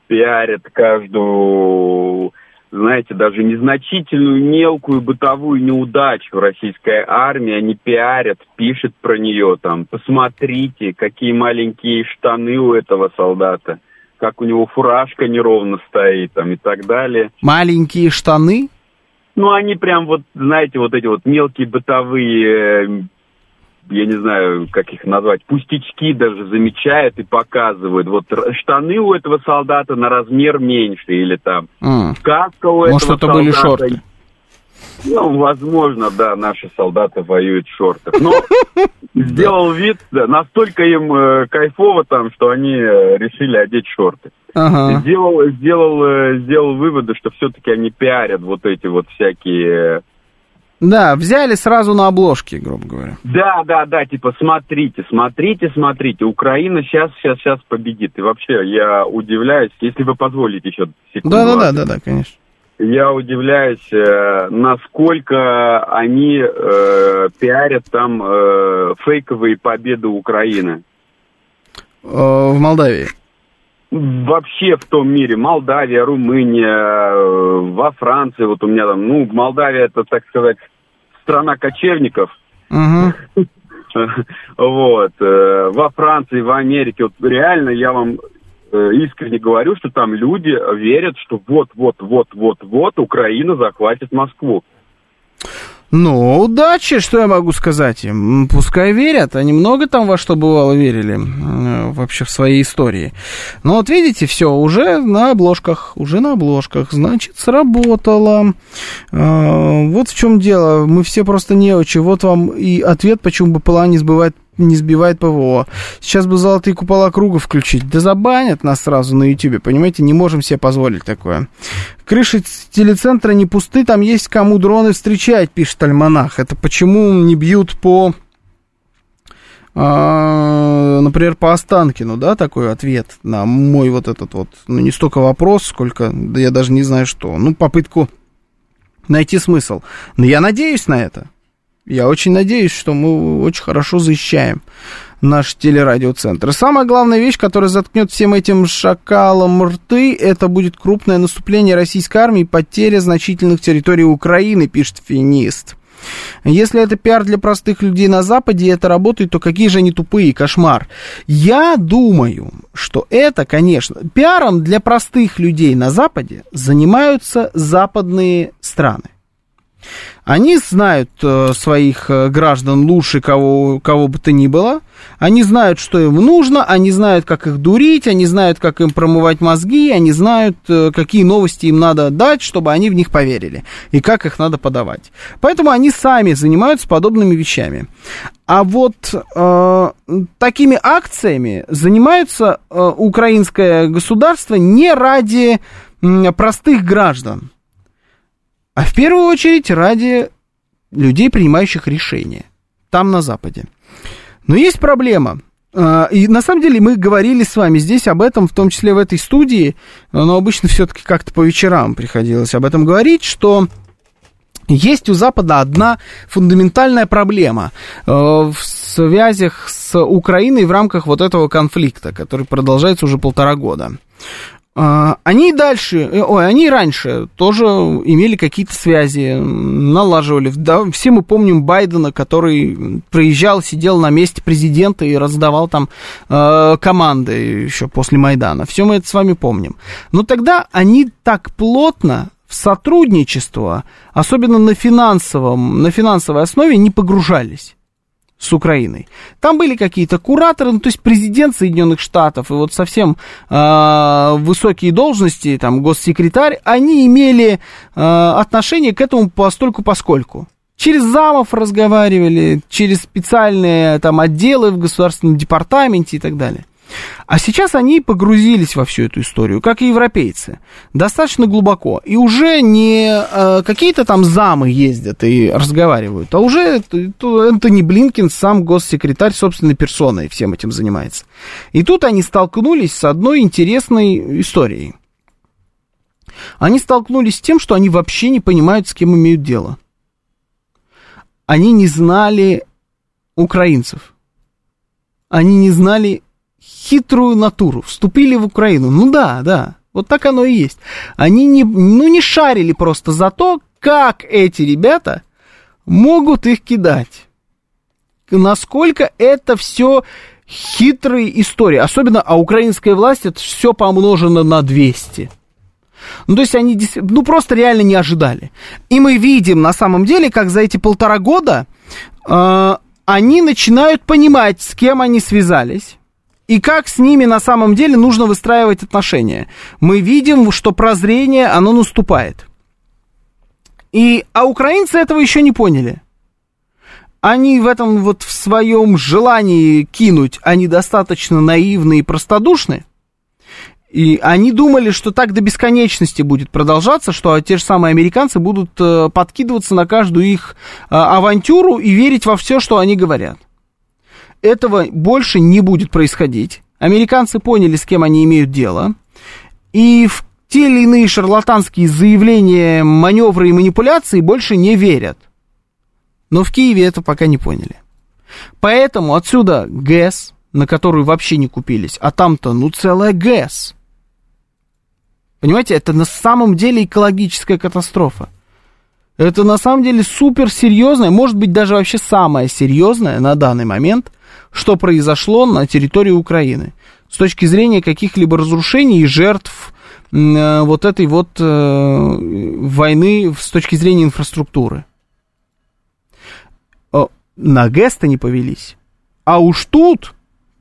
пиарят каждую знаете, даже незначительную мелкую бытовую неудачу российской армии, они пиарят, пишут про нее там, посмотрите, какие маленькие штаны у этого солдата, как у него фуражка неровно стоит там и так далее. Маленькие штаны? Ну, они прям вот, знаете, вот эти вот мелкие бытовые э, я не знаю, как их назвать, пустячки даже замечают и показывают. Вот штаны у этого солдата на размер меньше, или там М. каска у Может, этого это были солдата. шорты? Ну, возможно, да, наши солдаты воюют в шортах. Но [laughs] сделал вид, да, настолько им э, кайфово там, что они э, решили одеть шорты. Ага. Сделал, сделал, э, сделал выводы, что все-таки они пиарят вот эти вот всякие... Да, взяли сразу на обложке, грубо говоря. Да, да, да, типа, смотрите, смотрите, смотрите, Украина сейчас, сейчас, сейчас победит. И вообще, я удивляюсь, если вы позволите еще секунду. Да, да, да, да, да, конечно. Я удивляюсь, э, насколько они э, пиарят там э, фейковые победы Украины. Э, В Молдавии. Вообще в том мире, Молдавия, Румыния, э, во Франции, вот у меня там, ну, Молдавия это, так сказать, страна кочевников, [laughs] вот, э, во Франции, в Америке, вот реально я вам э, искренне говорю, что там люди верят, что вот-вот-вот-вот-вот Украина захватит Москву. Ну, удачи, что я могу сказать им. Пускай верят, они много там во что бывало верили э, вообще в своей истории. Но вот видите, все, уже на обложках, уже на обложках, значит, сработало. Э, Вот в чем дело, мы все просто неучи. Вот вам и ответ, почему БПЛА не сбивает не сбивает ПВО. Сейчас бы золотые купола круга включить. Да забанят нас сразу на Ютубе, понимаете? Не можем себе позволить такое. Крыши телецентра не пусты, там есть кому дроны встречать, пишет Альманах. Это почему не бьют по, а, например, по Останкину, да, такой ответ на мой вот этот вот, ну, не столько вопрос, сколько, да я даже не знаю что, ну, попытку найти смысл. Но я надеюсь на это. Я очень надеюсь, что мы очень хорошо защищаем наш телерадиоцентр. Самая главная вещь, которая заткнет всем этим шакалам рты, это будет крупное наступление российской армии и потеря значительных территорий Украины, пишет Финист. Если это пиар для простых людей на Западе, и это работает, то какие же они тупые, кошмар. Я думаю, что это, конечно, пиаром для простых людей на Западе занимаются западные страны. Они знают э, своих э, граждан лучше кого, кого бы то ни было. Они знают, что им нужно, они знают, как их дурить, они знают, как им промывать мозги, они знают, э, какие новости им надо дать, чтобы они в них поверили, и как их надо подавать. Поэтому они сами занимаются подобными вещами. А вот э, такими акциями занимается э, украинское государство не ради м, простых граждан а в первую очередь ради людей, принимающих решения там на Западе. Но есть проблема. А, И на самом деле мы говорили с вами здесь об этом, в том числе в этой студии, но обычно все-таки как-то по вечерам приходилось об этом говорить, что есть у Запада одна фундаментальная проблема э, в связях с Украиной в рамках вот этого конфликта, который продолжается уже полтора года. А, Они дальше, э, ой, они раньше тоже имели какие-то связи, налаживали. Да, все мы помним Байдена, который приезжал, сидел на месте президента и раздавал там э, команды еще после Майдана. Все мы это с вами помним. Но тогда они так плотно в сотрудничество, особенно на, финансовом, на финансовой основе, не погружались с Украиной. Там были какие-то кураторы, ну, то есть президент Соединенных Штатов и вот совсем э, высокие должности, там, госсекретарь, они имели э, отношение к этому постольку поскольку. Через замов разговаривали, через специальные там отделы в государственном департаменте и так далее. А сейчас они погрузились во всю эту историю, как и европейцы, достаточно глубоко. И уже не э, какие-то там замы ездят и разговаривают, а уже не Блинкин, сам госсекретарь собственной персоной всем этим занимается. И тут они столкнулись с одной интересной историей. Они столкнулись с тем, что они вообще не понимают, с кем имеют дело. Они не знали украинцев. Они не знали хитрую натуру, вступили в Украину. Ну да, да, вот так оно и есть. Они не, ну, не шарили просто за то, как эти ребята могут их кидать. Насколько это все хитрые истории. Особенно, а украинская власть, это все помножено на 200. Ну, то есть они ну, просто реально не ожидали. И мы видим на самом деле, как за эти полтора года э, они начинают понимать, с кем они связались. И как с ними на самом деле нужно выстраивать отношения. Мы видим, что прозрение, оно наступает. И, а украинцы этого еще не поняли. Они в этом вот в своем желании кинуть, они достаточно наивны и простодушны. И они думали, что так до бесконечности будет продолжаться, что те же самые американцы будут э, подкидываться на каждую их э, авантюру и верить во все, что они говорят. Этого больше не будет происходить. Американцы поняли, с кем они имеют дело. И в те или иные шарлатанские заявления, маневры и манипуляции больше не верят. Но в Киеве это пока не поняли. Поэтому отсюда ГЭС, на которую вообще не купились, а там-то, ну, целая ГЭС. Понимаете, это на самом деле экологическая катастрофа. Это на самом деле супер серьезное, может быть даже вообще самое серьезное на данный момент, что произошло на территории Украины. С точки зрения каких-либо разрушений и жертв э, вот этой вот э, войны с точки зрения инфраструктуры. На ГЭС-то не повелись. А уж тут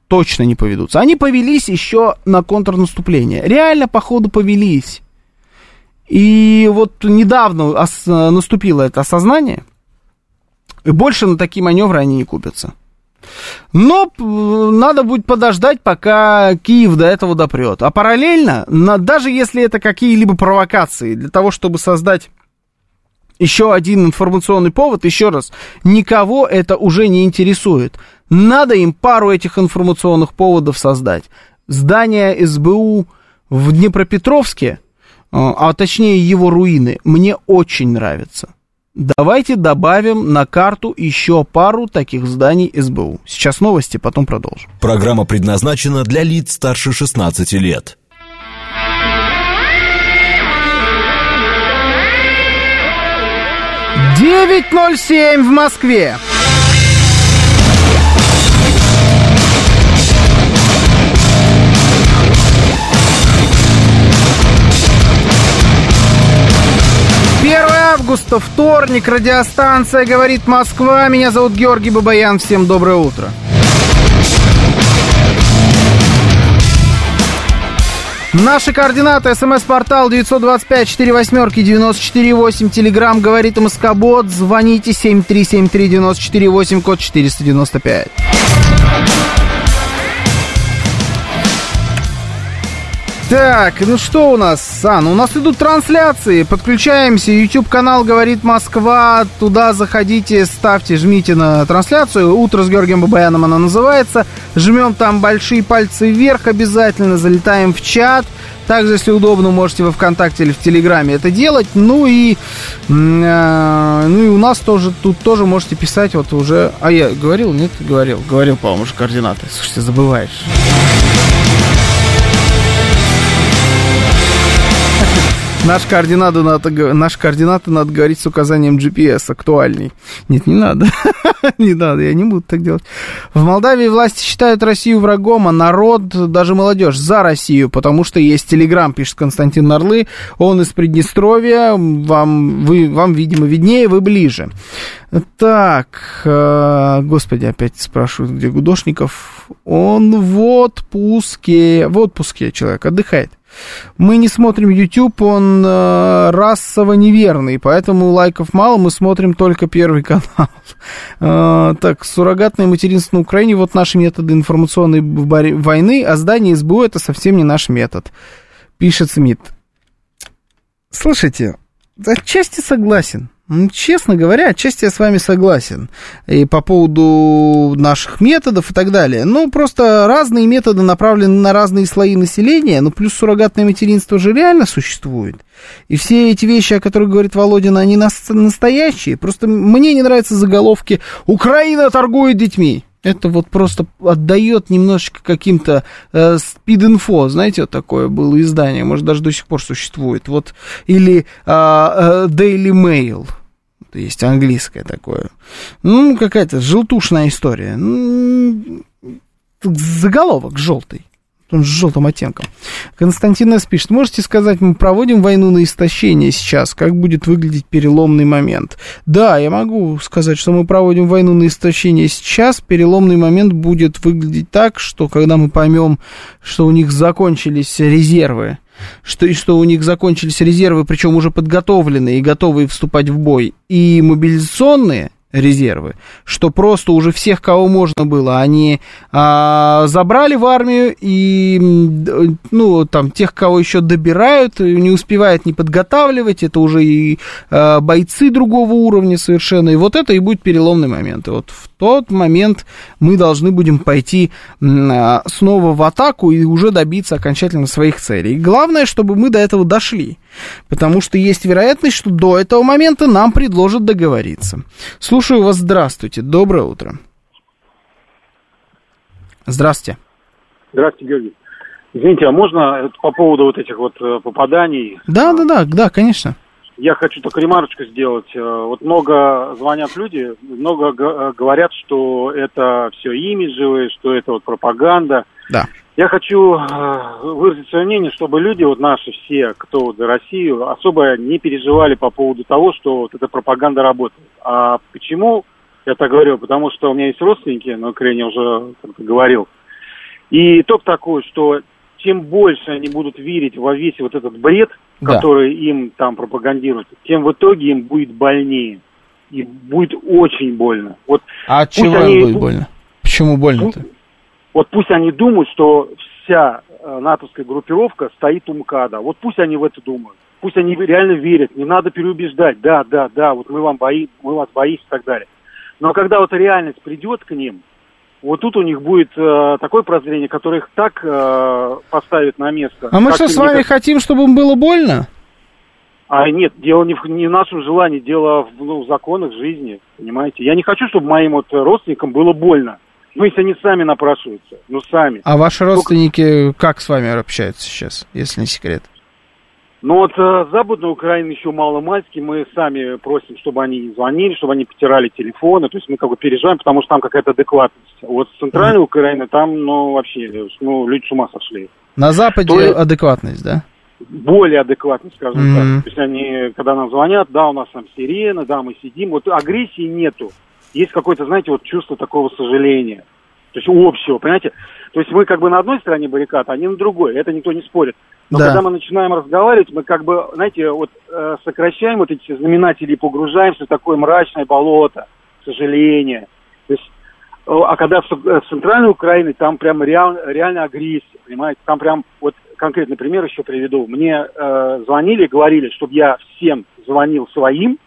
точно не поведутся. Они повелись еще на контрнаступление. Реально, походу, повелись. И вот недавно наступило это осознание, и больше на такие маневры они не купятся. Но надо будет подождать, пока Киев до этого допрет. А параллельно, даже если это какие-либо провокации для того, чтобы создать еще один информационный повод, еще раз, никого это уже не интересует. Надо им пару этих информационных поводов создать. Здание СБУ в Днепропетровске, а точнее его руины, мне очень нравятся. Давайте добавим на карту еще пару таких зданий СБУ. Сейчас новости, потом продолжим. Программа предназначена для лиц старше 16 лет. 9.07 в Москве. Августа, вторник, радиостанция «Говорит Москва». Меня зовут Георгий Бабаян. Всем доброе утро. Наши координаты. СМС-портал 925-48-94-8. Телеграмм говорит МСК-бот. Звоните 7373-94-8, код 495. Так, ну что у нас, Сан? У нас идут трансляции, подключаемся, YouTube-канал «Говорит Москва», туда заходите, ставьте, жмите на трансляцию, «Утро с Георгием Бабаяном» она называется, жмем там большие пальцы вверх обязательно, залетаем в чат, также, если удобно, можете во ВКонтакте или в Телеграме это делать. Ну и, э, ну и у нас тоже тут тоже можете писать вот уже. А я говорил, нет, говорил, говорил, по-моему, уже координаты. Слушайте, забываешь. Наш координаты надо, наши координаты надо говорить с указанием GPS, актуальней. Нет, не надо. [laughs] не надо, я не буду так делать. В Молдавии власти считают Россию врагом, а народ, даже молодежь, за Россию, потому что есть Телеграм, пишет Константин Нарлы. Он из Приднестровья, вам, вы, вам видимо, виднее, вы ближе. Так, э, господи, опять спрашивают, где Гудошников. Он в отпуске, в отпуске человек, отдыхает. Мы не смотрим YouTube, он э, расово неверный, поэтому лайков мало, мы смотрим только Первый канал. [laughs] Э, так, суррогатное материнство на Украине, вот наши методы информационной войны, а здание СБУ это совсем не наш метод, пишет Смит. Слушайте, отчасти согласен. Честно говоря, отчасти я с вами согласен. И по поводу наших методов и так далее. Ну, просто разные методы направлены на разные слои населения. Ну, плюс суррогатное материнство же реально существует. И все эти вещи, о которых говорит Володин, они настоящие. Просто мне не нравятся заголовки «Украина торгует детьми». Это вот просто отдает немножечко каким-то э, спид-инфо, знаете, вот такое было издание, может, даже до сих пор существует. Вот, или э, э, Daily Mail, есть английское такое. Ну, какая-то желтушная история. Ну, заголовок желтый. он с желтым оттенком. Константин С. пишет, можете сказать, мы проводим войну на истощение сейчас, как будет выглядеть переломный момент? Да, я могу сказать, что мы проводим войну на истощение сейчас, переломный момент будет выглядеть так, что когда мы поймем, что у них закончились резервы, что, и что у них закончились резервы, причем уже подготовленные и готовые вступать в бой, и мобилизационные, резервы, что просто уже всех, кого можно было, они а, забрали в армию и, ну, там, тех, кого еще добирают, не успевают не подготавливать, это уже и а, бойцы другого уровня совершенно, и вот это и будет переломный момент. И вот в тот момент мы должны будем пойти а, снова в атаку и уже добиться окончательно своих целей. И главное, чтобы мы до этого дошли, потому что есть вероятность, что до этого момента нам предложат договориться. Слушаю вас, здравствуйте, доброе утро. Здравствуйте. Здравствуйте, Георгий. Извините, а можно по поводу вот этих вот э, попаданий? Да, да, да, да, конечно. Я хочу только ремарочку сделать. Э, вот много звонят люди, много э, говорят, что это все имиджевые, что это вот пропаганда. Да. Я хочу выразить свое мнение, чтобы люди, вот наши все, кто вот за Россию, особо не переживали по поводу того, что вот эта пропаганда работает. А почему я так говорю? Потому что у меня есть родственники на Украине, уже говорил. И итог такой, что чем больше они будут верить во весь вот этот бред, да. который им там пропагандируют, тем в итоге им будет больнее. И будет очень больно. Вот а от чего они... им будет больно? Почему больно-то? Вот пусть они думают, что вся э, натовская группировка стоит у МКАДа. Вот пусть они в это думают. Пусть они реально верят. Не надо переубеждать. Да, да, да, вот мы вам боим, мы вас боимся и так далее. Но когда вот реальность придет к ним, вот тут у них будет э, такое прозрение, которое их так э, поставит на место. А мы что с вами как... хотим, чтобы им было больно? А нет, дело не в, не в нашем желании, дело в ну, законах жизни, понимаете. Я не хочу, чтобы моим вот родственникам было больно. Ну, если они сами напрашиваются, ну, сами. А ваши родственники Только... как с вами общаются сейчас, если не секрет? Ну вот э, Западная Украина еще мало-мальски, мы сами просим, чтобы они не звонили, чтобы они потирали телефоны, то есть мы как бы переживаем, потому что там какая-то адекватность. Вот с Центральной mm-hmm. Украины там, ну, вообще, ну, люди с ума сошли. На Западе То есть, адекватность, да? Более адекватность, скажем mm-hmm. так. То есть они, когда нам звонят, да, у нас там сирены, да, мы сидим, вот агрессии нету. Есть какое-то, знаете, вот чувство такого сожаления. То есть общего, понимаете? То есть мы как бы на одной стороне баррикад, а они на другой. Это никто не спорит. Но да. когда мы начинаем разговаривать, мы как бы, знаете, вот э, сокращаем вот эти знаменатели и погружаемся в такое мрачное болото, к сожалению. То есть, э, а когда в, в центральной Украине, там прям реал, реально агрессия, понимаете? Там прям, вот конкретный пример еще приведу. Мне э, звонили, говорили, чтобы я всем звонил своим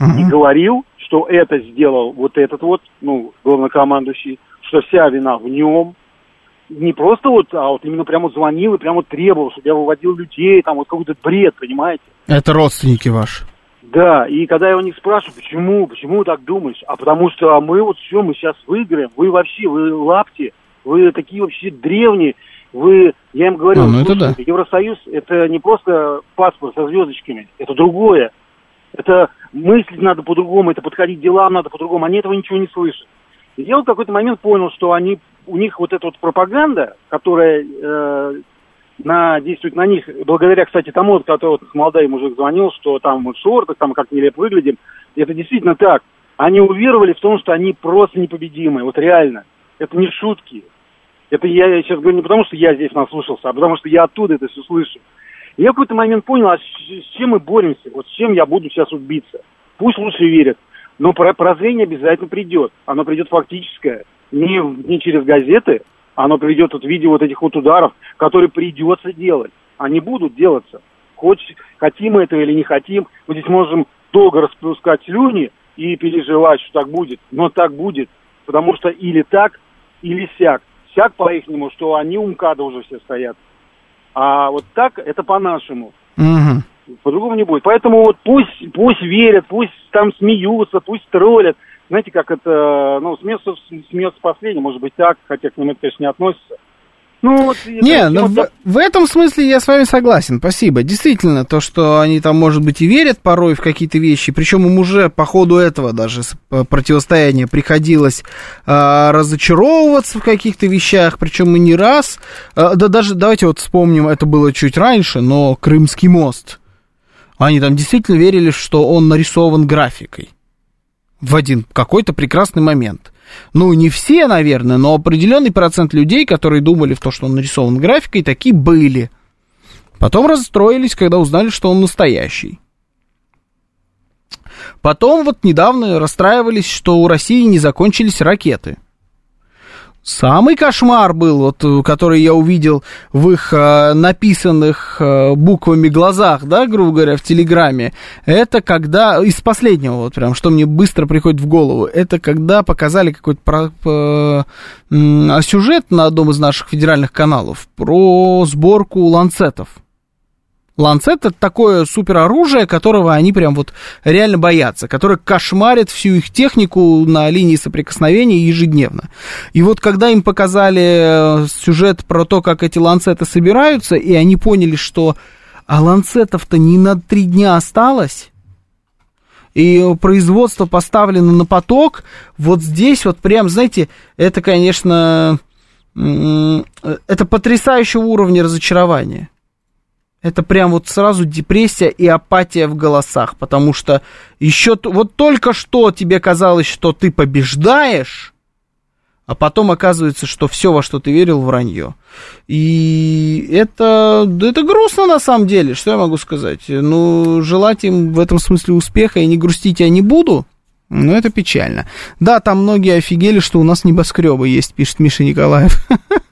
uh-huh. и говорил, что это сделал вот этот вот, ну, главнокомандующий, что вся вина в нем, не просто вот, а вот именно прямо звонил и прямо требовал, чтобы я выводил людей, там вот какой-то бред, понимаете? Это родственники ваши? Да, и когда я у них спрашиваю, почему, почему так думаешь? А потому что а мы вот все, мы сейчас выиграем, вы вообще, вы лапти, вы такие вообще древние, вы, я им говорю, а, ну это да. Евросоюз это не просто паспорт со звездочками, это другое. Это мыслить надо по-другому, это подходить делам надо по-другому. Они этого ничего не слышат. И я в какой-то момент понял, что они, у них вот эта вот пропаганда, которая э, на, действует на них, благодаря, кстати, тому, который вот молодой мужик звонил, что там мы в шортах, там как нелепо выглядим, это действительно так. Они уверовали в том, что они просто непобедимые, вот реально. Это не шутки. Это я сейчас говорю не потому, что я здесь наслушался, а потому что я оттуда это все слышу. Я в какой-то момент понял, а с, с чем мы боремся, вот с чем я буду сейчас убиться. Пусть лучше верят. Но прозрение обязательно придет. Оно придет фактическое. Не, не через газеты, оно придет вот в виде вот этих вот ударов, которые придется делать. Они будут делаться. Хоть хотим мы этого или не хотим, мы здесь можем долго распускать слюни и переживать, что так будет. Но так будет. Потому что или так, или сяк. Сяк по-ихнему, что они у МКАДа уже все стоят. А вот так это по-нашему. Угу. По-другому не будет. Поэтому вот пусть, пусть верят, пусть там смеются, пусть троллят. Знаете, как это, ну, смеются, смеются последний, может быть так, хотя к ним это, конечно, не относится. Ну, вот, Не, ну в, в этом смысле я с вами согласен, спасибо. Действительно, то, что они там, может быть, и верят порой в какие-то вещи, причем им уже по ходу этого даже противостояния приходилось а, разочаровываться в каких-то вещах, причем и не раз. А, да даже, давайте вот вспомним, это было чуть раньше, но Крымский мост. Они там действительно верили, что он нарисован графикой в один какой-то прекрасный момент. Ну, не все, наверное, но определенный процент людей, которые думали в то, что он нарисован графикой, такие были. Потом расстроились, когда узнали, что он настоящий. Потом вот недавно расстраивались, что у России не закончились ракеты. Самый кошмар был, вот, который я увидел в их э, написанных э, буквами глазах, да, грубо говоря, в Телеграме, это когда, из последнего, вот прям, что мне быстро приходит в голову, это когда показали какой-то про, э, э, сюжет на одном из наших федеральных каналов про сборку ланцетов. Ланцет это такое супероружие, которого они прям вот реально боятся, которое кошмарит всю их технику на линии соприкосновения ежедневно. И вот когда им показали э, сюжет про то, как эти ланцеты собираются, и они поняли, что а ланцетов-то не на три дня осталось, и производство поставлено на поток, вот здесь вот прям, знаете, это, конечно, э, это потрясающего уровня разочарования. Это прям вот сразу депрессия и апатия в голосах, потому что еще вот только что тебе казалось, что ты побеждаешь, а потом оказывается, что все, во что ты верил, вранье. И это, это грустно на самом деле, что я могу сказать. Ну, желать им в этом смысле успеха и не грустить я не буду, но это печально. Да, там многие офигели, что у нас небоскребы есть, пишет Миша Николаев. [laughs]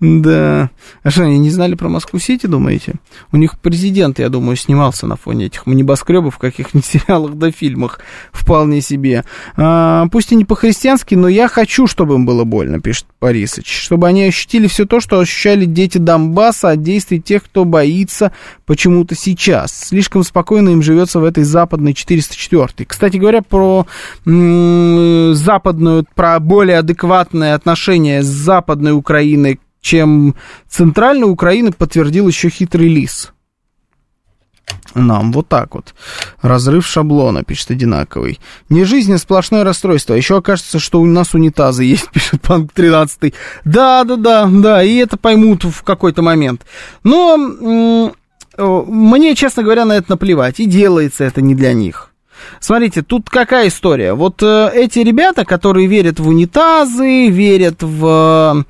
Да. А что, они не знали про Москву-Сити, думаете? У них президент, я думаю, снимался на фоне этих небоскребов в каких-нибудь [laughs] сериалах да фильмах. Вполне себе. А, пусть и не по-христиански, но я хочу, чтобы им было больно, пишет Борисович. Чтобы они ощутили все то, что ощущали дети Донбасса от действий тех, кто боится почему-то сейчас. Слишком спокойно им живется в этой западной 404. Кстати говоря, про западную, про более адекватное отношение с западной Украиной чем центральная Украина, подтвердил еще хитрый лис. Нам вот так вот. Разрыв шаблона, пишет одинаковый. Не жизнь, а сплошное расстройство. Еще окажется, что у нас унитазы есть, [laughs] пишет Панк 13. Да, да, да, да, и это поймут в какой-то момент. Но мне, честно говоря, на это наплевать. И делается это не для них. Смотрите, тут какая история. Вот э, эти ребята, которые верят в унитазы, верят в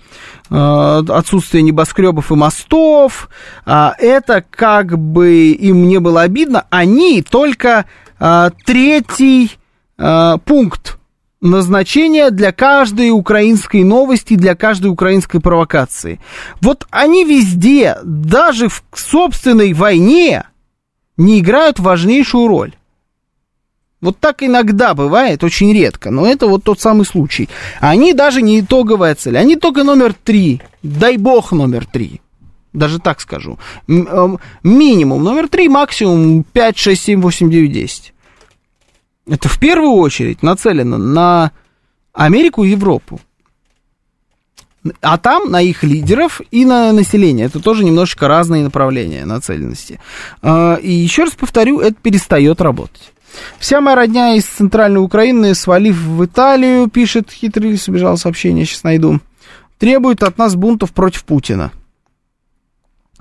э, отсутствие небоскребов и мостов, э, это как бы им не было обидно, они только э, третий э, пункт назначения для каждой украинской новости, для каждой украинской провокации. Вот они везде, даже в собственной войне, не играют важнейшую роль. Вот так иногда бывает, очень редко, но это вот тот самый случай. Они даже не итоговая цель, они только номер три, дай бог номер три. Даже так скажу. Эм, минимум номер три, максимум 5, 6, 7, 8, 9, 10. Это в первую очередь нацелено на Америку и Европу. А там на их лидеров и на население. Это тоже немножечко разные направления нацеленности. А, и еще раз повторю, это перестает работать. Вся моя родня из центральной Украины, свалив в Италию, пишет хитрый лис, убежал сообщение, сейчас найду, требует от нас бунтов против Путина.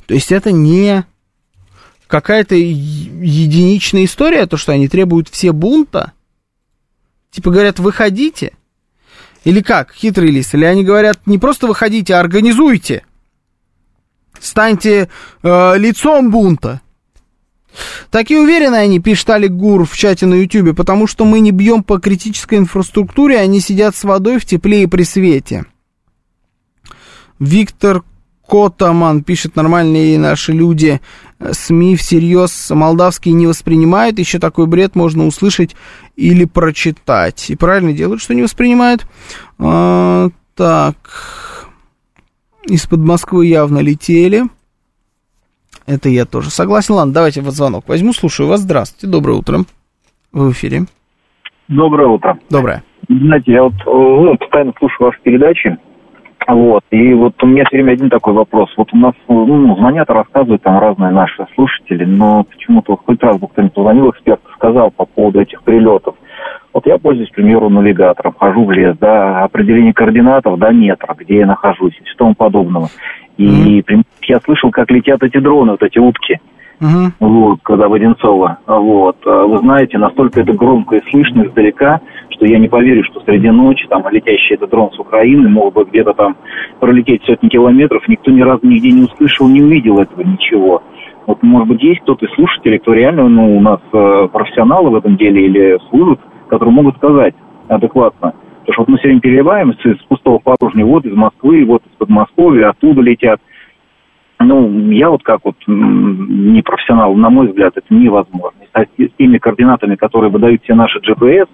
То есть это не какая-то единичная история, то, что они требуют все бунта. Типа говорят, выходите. Или как, хитрый лис? Или они говорят, не просто выходите, а организуйте. Станьте э, лицом бунта. Такие уверены они, пишет Алик Гур в чате на Ютубе, потому что мы не бьем по критической инфраструктуре, они сидят с водой в тепле и при свете. Виктор Котаман пишет, нормальные наши люди СМИ всерьез молдавские не воспринимают, еще такой бред можно услышать или прочитать. И правильно делают, что не воспринимают. А, так, из-под Москвы явно летели. Это я тоже согласен. Ладно, давайте вот звонок возьму. Слушаю вас. Здравствуйте. Доброе утро. Вы в эфире. Доброе утро. Доброе. Знаете, я вот ну, постоянно слушаю ваши передачи. Вот. И вот у меня все время один такой вопрос. Вот у нас ну, звонят, рассказывают там разные наши слушатели, но почему-то хоть раз бы кто-нибудь позвонил, эксперт сказал по поводу этих прилетов. Вот я пользуюсь, к примеру, навигатором, хожу в лес, да, определение координатов до метра, где я нахожусь и тому подобного. И mm-hmm. я слышал, как летят эти дроны, вот эти утки. Uh-huh. Вот, когда в Одинцово. Вот. Вы знаете, настолько это громко и слышно издалека, что я не поверю, что среди ночи там летящий этот дрон с Украины мог бы где-то там пролететь сотни километров. Никто ни разу нигде не услышал, не увидел этого ничего. Вот, может быть, есть кто-то из слушателей, кто реально, ну, у нас э, профессионалы в этом деле или служат, которые могут сказать адекватно. Потому что вот мы все время переливаем из пустого порожня, вот из Москвы, вот из Подмосковья, оттуда летят. Ну, я вот как вот не профессионал, на мой взгляд, это невозможно. С теми координатами, которые выдают все наши GPS,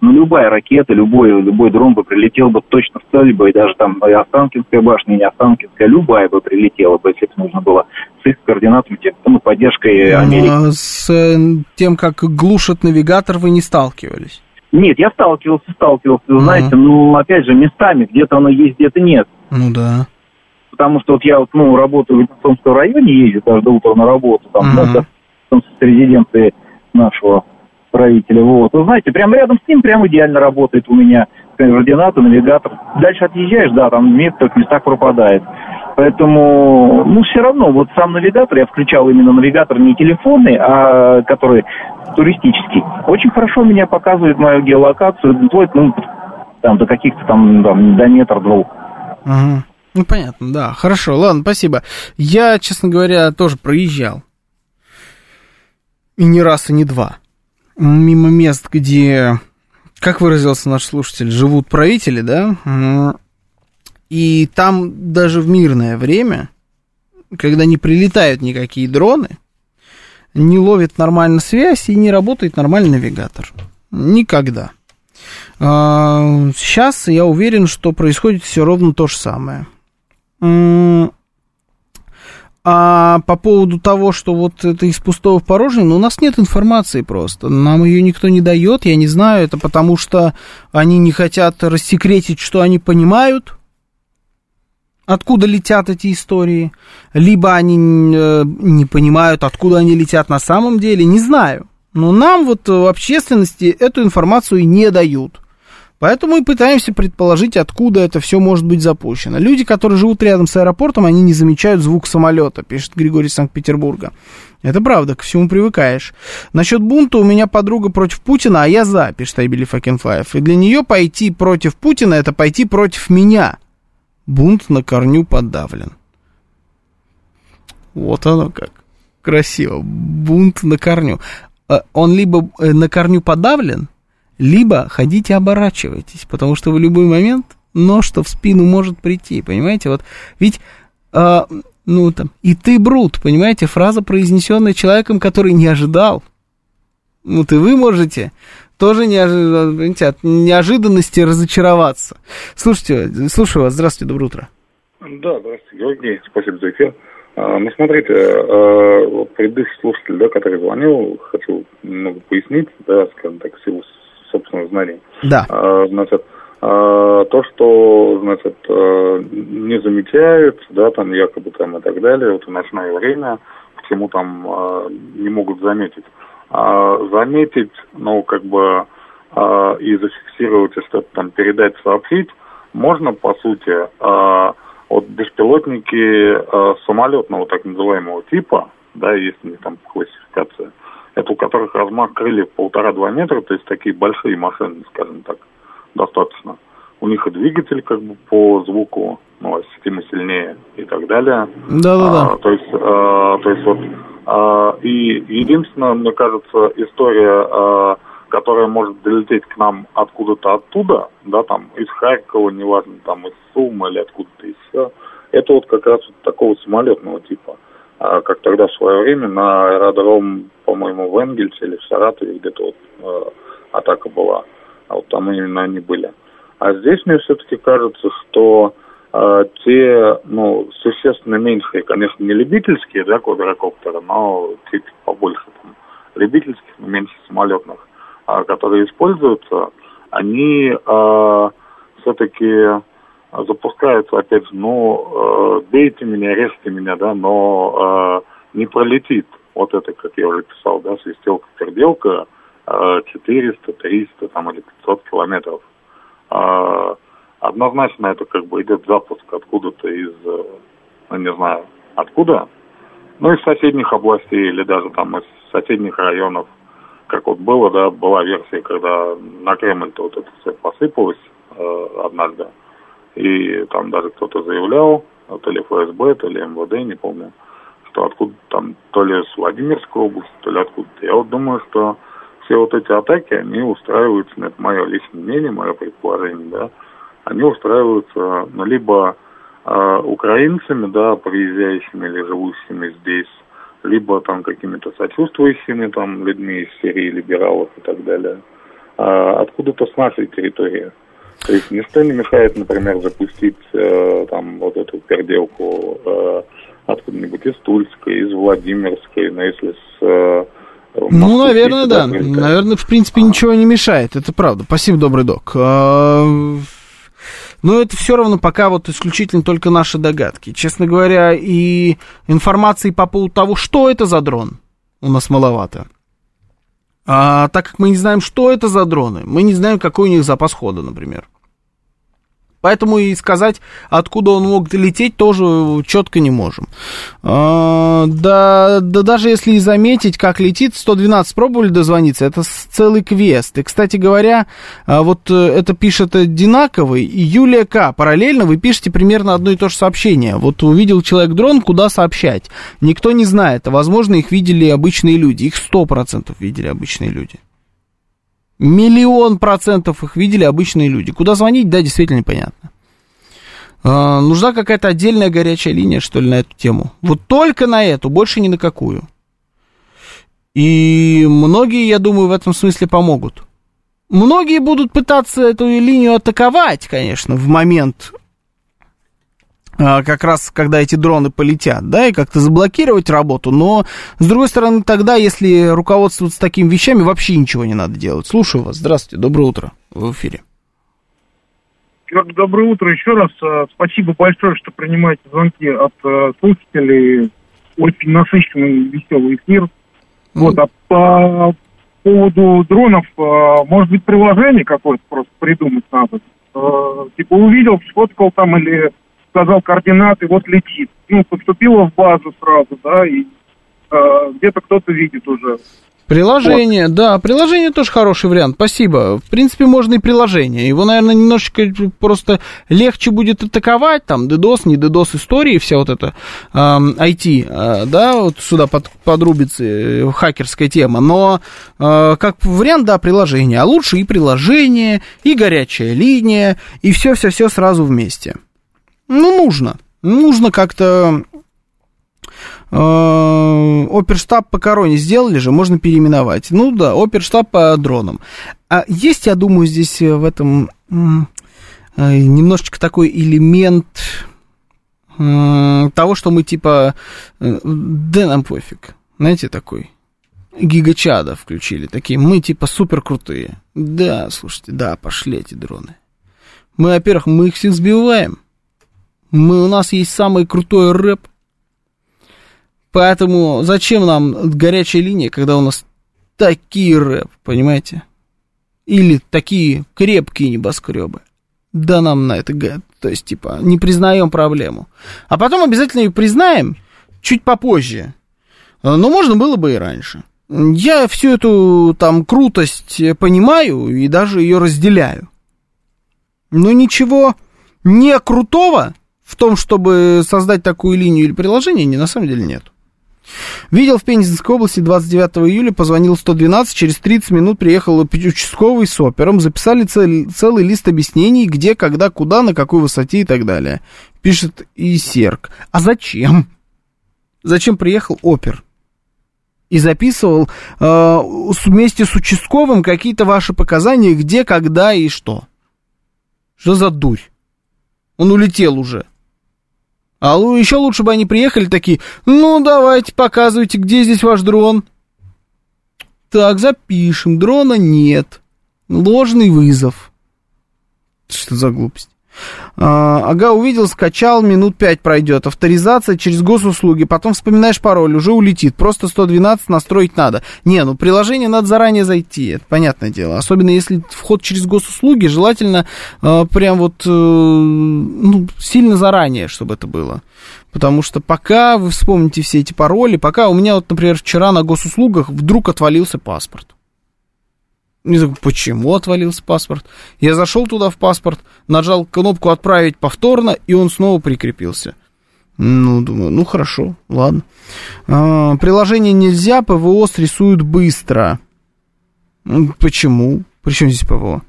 ну, любая ракета, любой, любой дрон бы прилетел бы точно в цель бы, и даже там и Останкинская башня, и не Останкинская, любая бы прилетела бы, если бы нужно было, с их координатами, тем, ну, поддержкой Америки. А с э, тем, как глушат навигатор, вы не сталкивались? Нет, я сталкивался, сталкивался, вы знаете, ну, опять же, местами, где-то оно есть, где-то нет. Ну, да потому что вот я вот, ну, работаю в Институтском районе, езжу каждое утро на работу, там, uh-huh. да, с резиденции нашего правителя, вот. Вы знаете, прямо рядом с ним прям идеально работает у меня координаты, навигатор. Дальше отъезжаешь, да, там в некоторых местах пропадает. Поэтому, ну, все равно, вот сам навигатор, я включал именно навигатор не телефонный, а который туристический. Очень хорошо меня показывает мою геолокацию, вплоть, ну, там, до каких-то там, там до метра-двух. Ага. Ну, понятно, да. Хорошо, ладно, спасибо. Я, честно говоря, тоже проезжал. И не раз, и не два. Мимо мест, где, как выразился наш слушатель, живут правители, да? И там даже в мирное время, когда не прилетают никакие дроны, не ловит нормально связь и не работает нормальный навигатор. Никогда. А, сейчас я уверен, что происходит все ровно то же самое. А по поводу того, что вот это из пустого в порожнее, ну, у нас нет информации просто. Нам ее никто не дает, я не знаю, это потому что они не хотят рассекретить, что они понимают, откуда летят эти истории, либо они э, не понимают, откуда они летят на самом деле, не знаю. Но нам вот в общественности эту информацию не дают. Поэтому мы пытаемся предположить, откуда это все может быть запущено. Люди, которые живут рядом с аэропортом, они не замечают звук самолета, пишет Григорий из Санкт-Петербурга. Это правда, к всему привыкаешь. Насчет бунта у меня подруга против Путина, а я за, пишет Айбели Факенфлаев. И для нее пойти против Путина, это пойти против меня. Бунт на корню подавлен. Вот оно как. Красиво. Бунт на корню. Э, он либо э, на корню подавлен, либо ходите оборачивайтесь, потому что в любой момент нож что в спину может прийти, понимаете? Вот ведь, э, ну там, и ты брут, понимаете? Фраза, произнесенная человеком, который не ожидал. Вот и вы можете тоже неожи... от неожиданности разочароваться. Слушайте, слушаю вас, здравствуйте, доброе утро. Да, здравствуйте, Георгий, спасибо за эфир. А, ну, смотрите, а, предыдущий слушатель, да, который звонил, хочу немного пояснить, да, скажем так, в силу собственных знаний. Да. А, значит, а, то, что, значит, а, не замечают, да, там якобы там и так далее, вот в ночное время, почему там а, не могут заметить. А, заметить, ну, как бы, и зафиксировать, и что-то там передать, сообщить, можно, по сути, вот беспилотники самолетного так называемого типа, да, есть у них там классификация, это у которых размах крыльев полтора-два метра, то есть такие большие машины, скажем так, достаточно. У них и двигатель как бы по звуку, ну, ощутимо сильнее и так далее. Да-да-да. А, то есть, а, то есть вот, а, и единственное, мне кажется, история, а, которая может долететь к нам откуда-то оттуда, да, там, из Харькова, неважно, там, из Сумы или откуда-то еще, это вот как раз вот такого самолетного типа. А, как тогда в свое время на аэродром, по-моему, в Энгельсе или в Саратове где-то вот э, атака была. А вот там именно они были. А здесь мне все-таки кажется, что э, те, ну, существенно меньшие, конечно, не любительские, да, квадрокоптеры, но чуть побольше там любительских, но меньше самолетных, э, которые используются, они э, все-таки запускается, опять ну, э, бейте меня, режьте меня, да, но э, не пролетит вот это, как я уже писал, да, свистелка-перделка, э, 400, 300 там, или 500 километров. Э, однозначно это как бы идет запуск откуда-то из, э, ну, не знаю, откуда, ну, из соседних областей или даже там из соседних районов. Как вот было, да, была версия, когда на Кремль-то вот это все посыпалось э, однажды. И там даже кто-то заявлял, то ли ФСБ, то ли МВД, не помню, что откуда там, то ли с Владимирской области, то ли откуда-то. Я вот думаю, что все вот эти атаки, они устраиваются, ну, это мое личное мнение, мое предположение, да, они устраиваются, ну, либо э, украинцами, да, приезжающими или живущими здесь, либо там какими-то сочувствующими там людьми из Сирии, либералов и так далее, а откуда-то с нашей территории. То есть не мешает, например, запустить э, там вот эту переделку э, откуда-нибудь из Тульской, из Владимирской, но если с... Э, ну, наверное, да. Наверное, в принципе, ничего не мешает. Это правда. Спасибо, добрый док. А, но это все равно пока вот исключительно только наши догадки. Честно говоря, и информации по поводу того, что это за дрон, у нас маловато. А так как мы не знаем, что это за дроны, мы не знаем, какой у них запас хода, например. Поэтому и сказать, откуда он мог лететь, тоже четко не можем. А, да, да даже если и заметить, как летит, 112 пробовали дозвониться, это целый квест. И, кстати говоря, а, вот э, это пишет Динаковый и Юлия К. Параллельно вы пишете примерно одно и то же сообщение. Вот увидел человек дрон, куда сообщать? Никто не знает, возможно их видели обычные люди. Их 100% видели обычные люди. Миллион процентов их видели обычные люди. Куда звонить, да, действительно непонятно. А, нужна какая-то отдельная горячая линия, что ли, на эту тему. Вот только на эту, больше ни на какую. И многие, я думаю, в этом смысле помогут. Многие будут пытаться эту линию атаковать, конечно, в момент как раз когда эти дроны полетят, да, и как-то заблокировать работу, но, с другой стороны, тогда, если руководствоваться такими вещами, вообще ничего не надо делать. Слушаю вас. Здравствуйте, доброе утро. в эфире. Доброе утро еще раз. А, спасибо большое, что принимаете звонки от а, слушателей. Очень насыщенный, веселый эфир. Вот, а по поводу дронов, может быть, приложение какое-то просто придумать надо. Типа увидел, сфоткал там или сказал координаты, вот летит. Ну, поступила в базу сразу, да, и э, где-то кто-то видит уже. Приложение, вот. да, приложение тоже хороший вариант, спасибо. В принципе, можно и приложение. Его, наверное, немножечко просто легче будет атаковать, там, DDoS, не DDoS истории, вся вот эта э, IT, э, да, вот сюда под, подрубится э, хакерская тема. Но э, как вариант, да, приложение. А лучше и приложение, и горячая линия, и все-все-все сразу вместе. Ну, нужно. Нужно как-то... Э, оперштаб по короне сделали же, можно переименовать. Ну да, оперштаб по дронам. А есть, я думаю, здесь в этом э, немножечко такой элемент того, что мы типа, э, да нам пофиг, знаете, такой, гигачада включили, такие, мы типа супер крутые. Да, слушайте, да, пошли эти дроны. Мы, во-первых, мы их всех сбиваем, мы, у нас есть самый крутой рэп. Поэтому зачем нам горячая линия, когда у нас такие рэп, понимаете? Или такие крепкие небоскребы. Да нам на это, то есть, типа, не признаем проблему. А потом обязательно ее признаем чуть попозже. Но можно было бы и раньше. Я всю эту там крутость понимаю и даже ее разделяю. Но ничего не крутого в том, чтобы создать такую линию или приложение, не, на самом деле нет. Видел в Пензенской области 29 июля, позвонил 112, через 30 минут приехал участковый с опером, записали цел, целый лист объяснений, где, когда, куда, на какой высоте и так далее. Пишет Исерк. А зачем? Зачем приехал опер? И записывал э, вместе с участковым какие-то ваши показания, где, когда и что. Что за дурь? Он улетел уже. А еще лучше бы они приехали такие, ну давайте показывайте, где здесь ваш дрон. Так, запишем, дрона нет. Ложный вызов. Что за глупость? А, ага, увидел, скачал, минут 5 пройдет. Авторизация через госуслуги, потом вспоминаешь пароль, уже улетит. Просто 112 настроить надо. Не, ну приложение надо заранее зайти, это понятное дело. Особенно если вход через госуслуги, желательно э, прям вот э, ну, сильно заранее, чтобы это было. Потому что пока вы вспомните все эти пароли, пока у меня вот, например, вчера на госуслугах вдруг отвалился паспорт. Не знаю, почему отвалился паспорт. Я зашел туда в паспорт, нажал кнопку «Отправить повторно», и он снова прикрепился. Ну, думаю, ну хорошо, ладно. А, приложение нельзя, ПВО срисуют быстро. Почему? Причем здесь ПВО?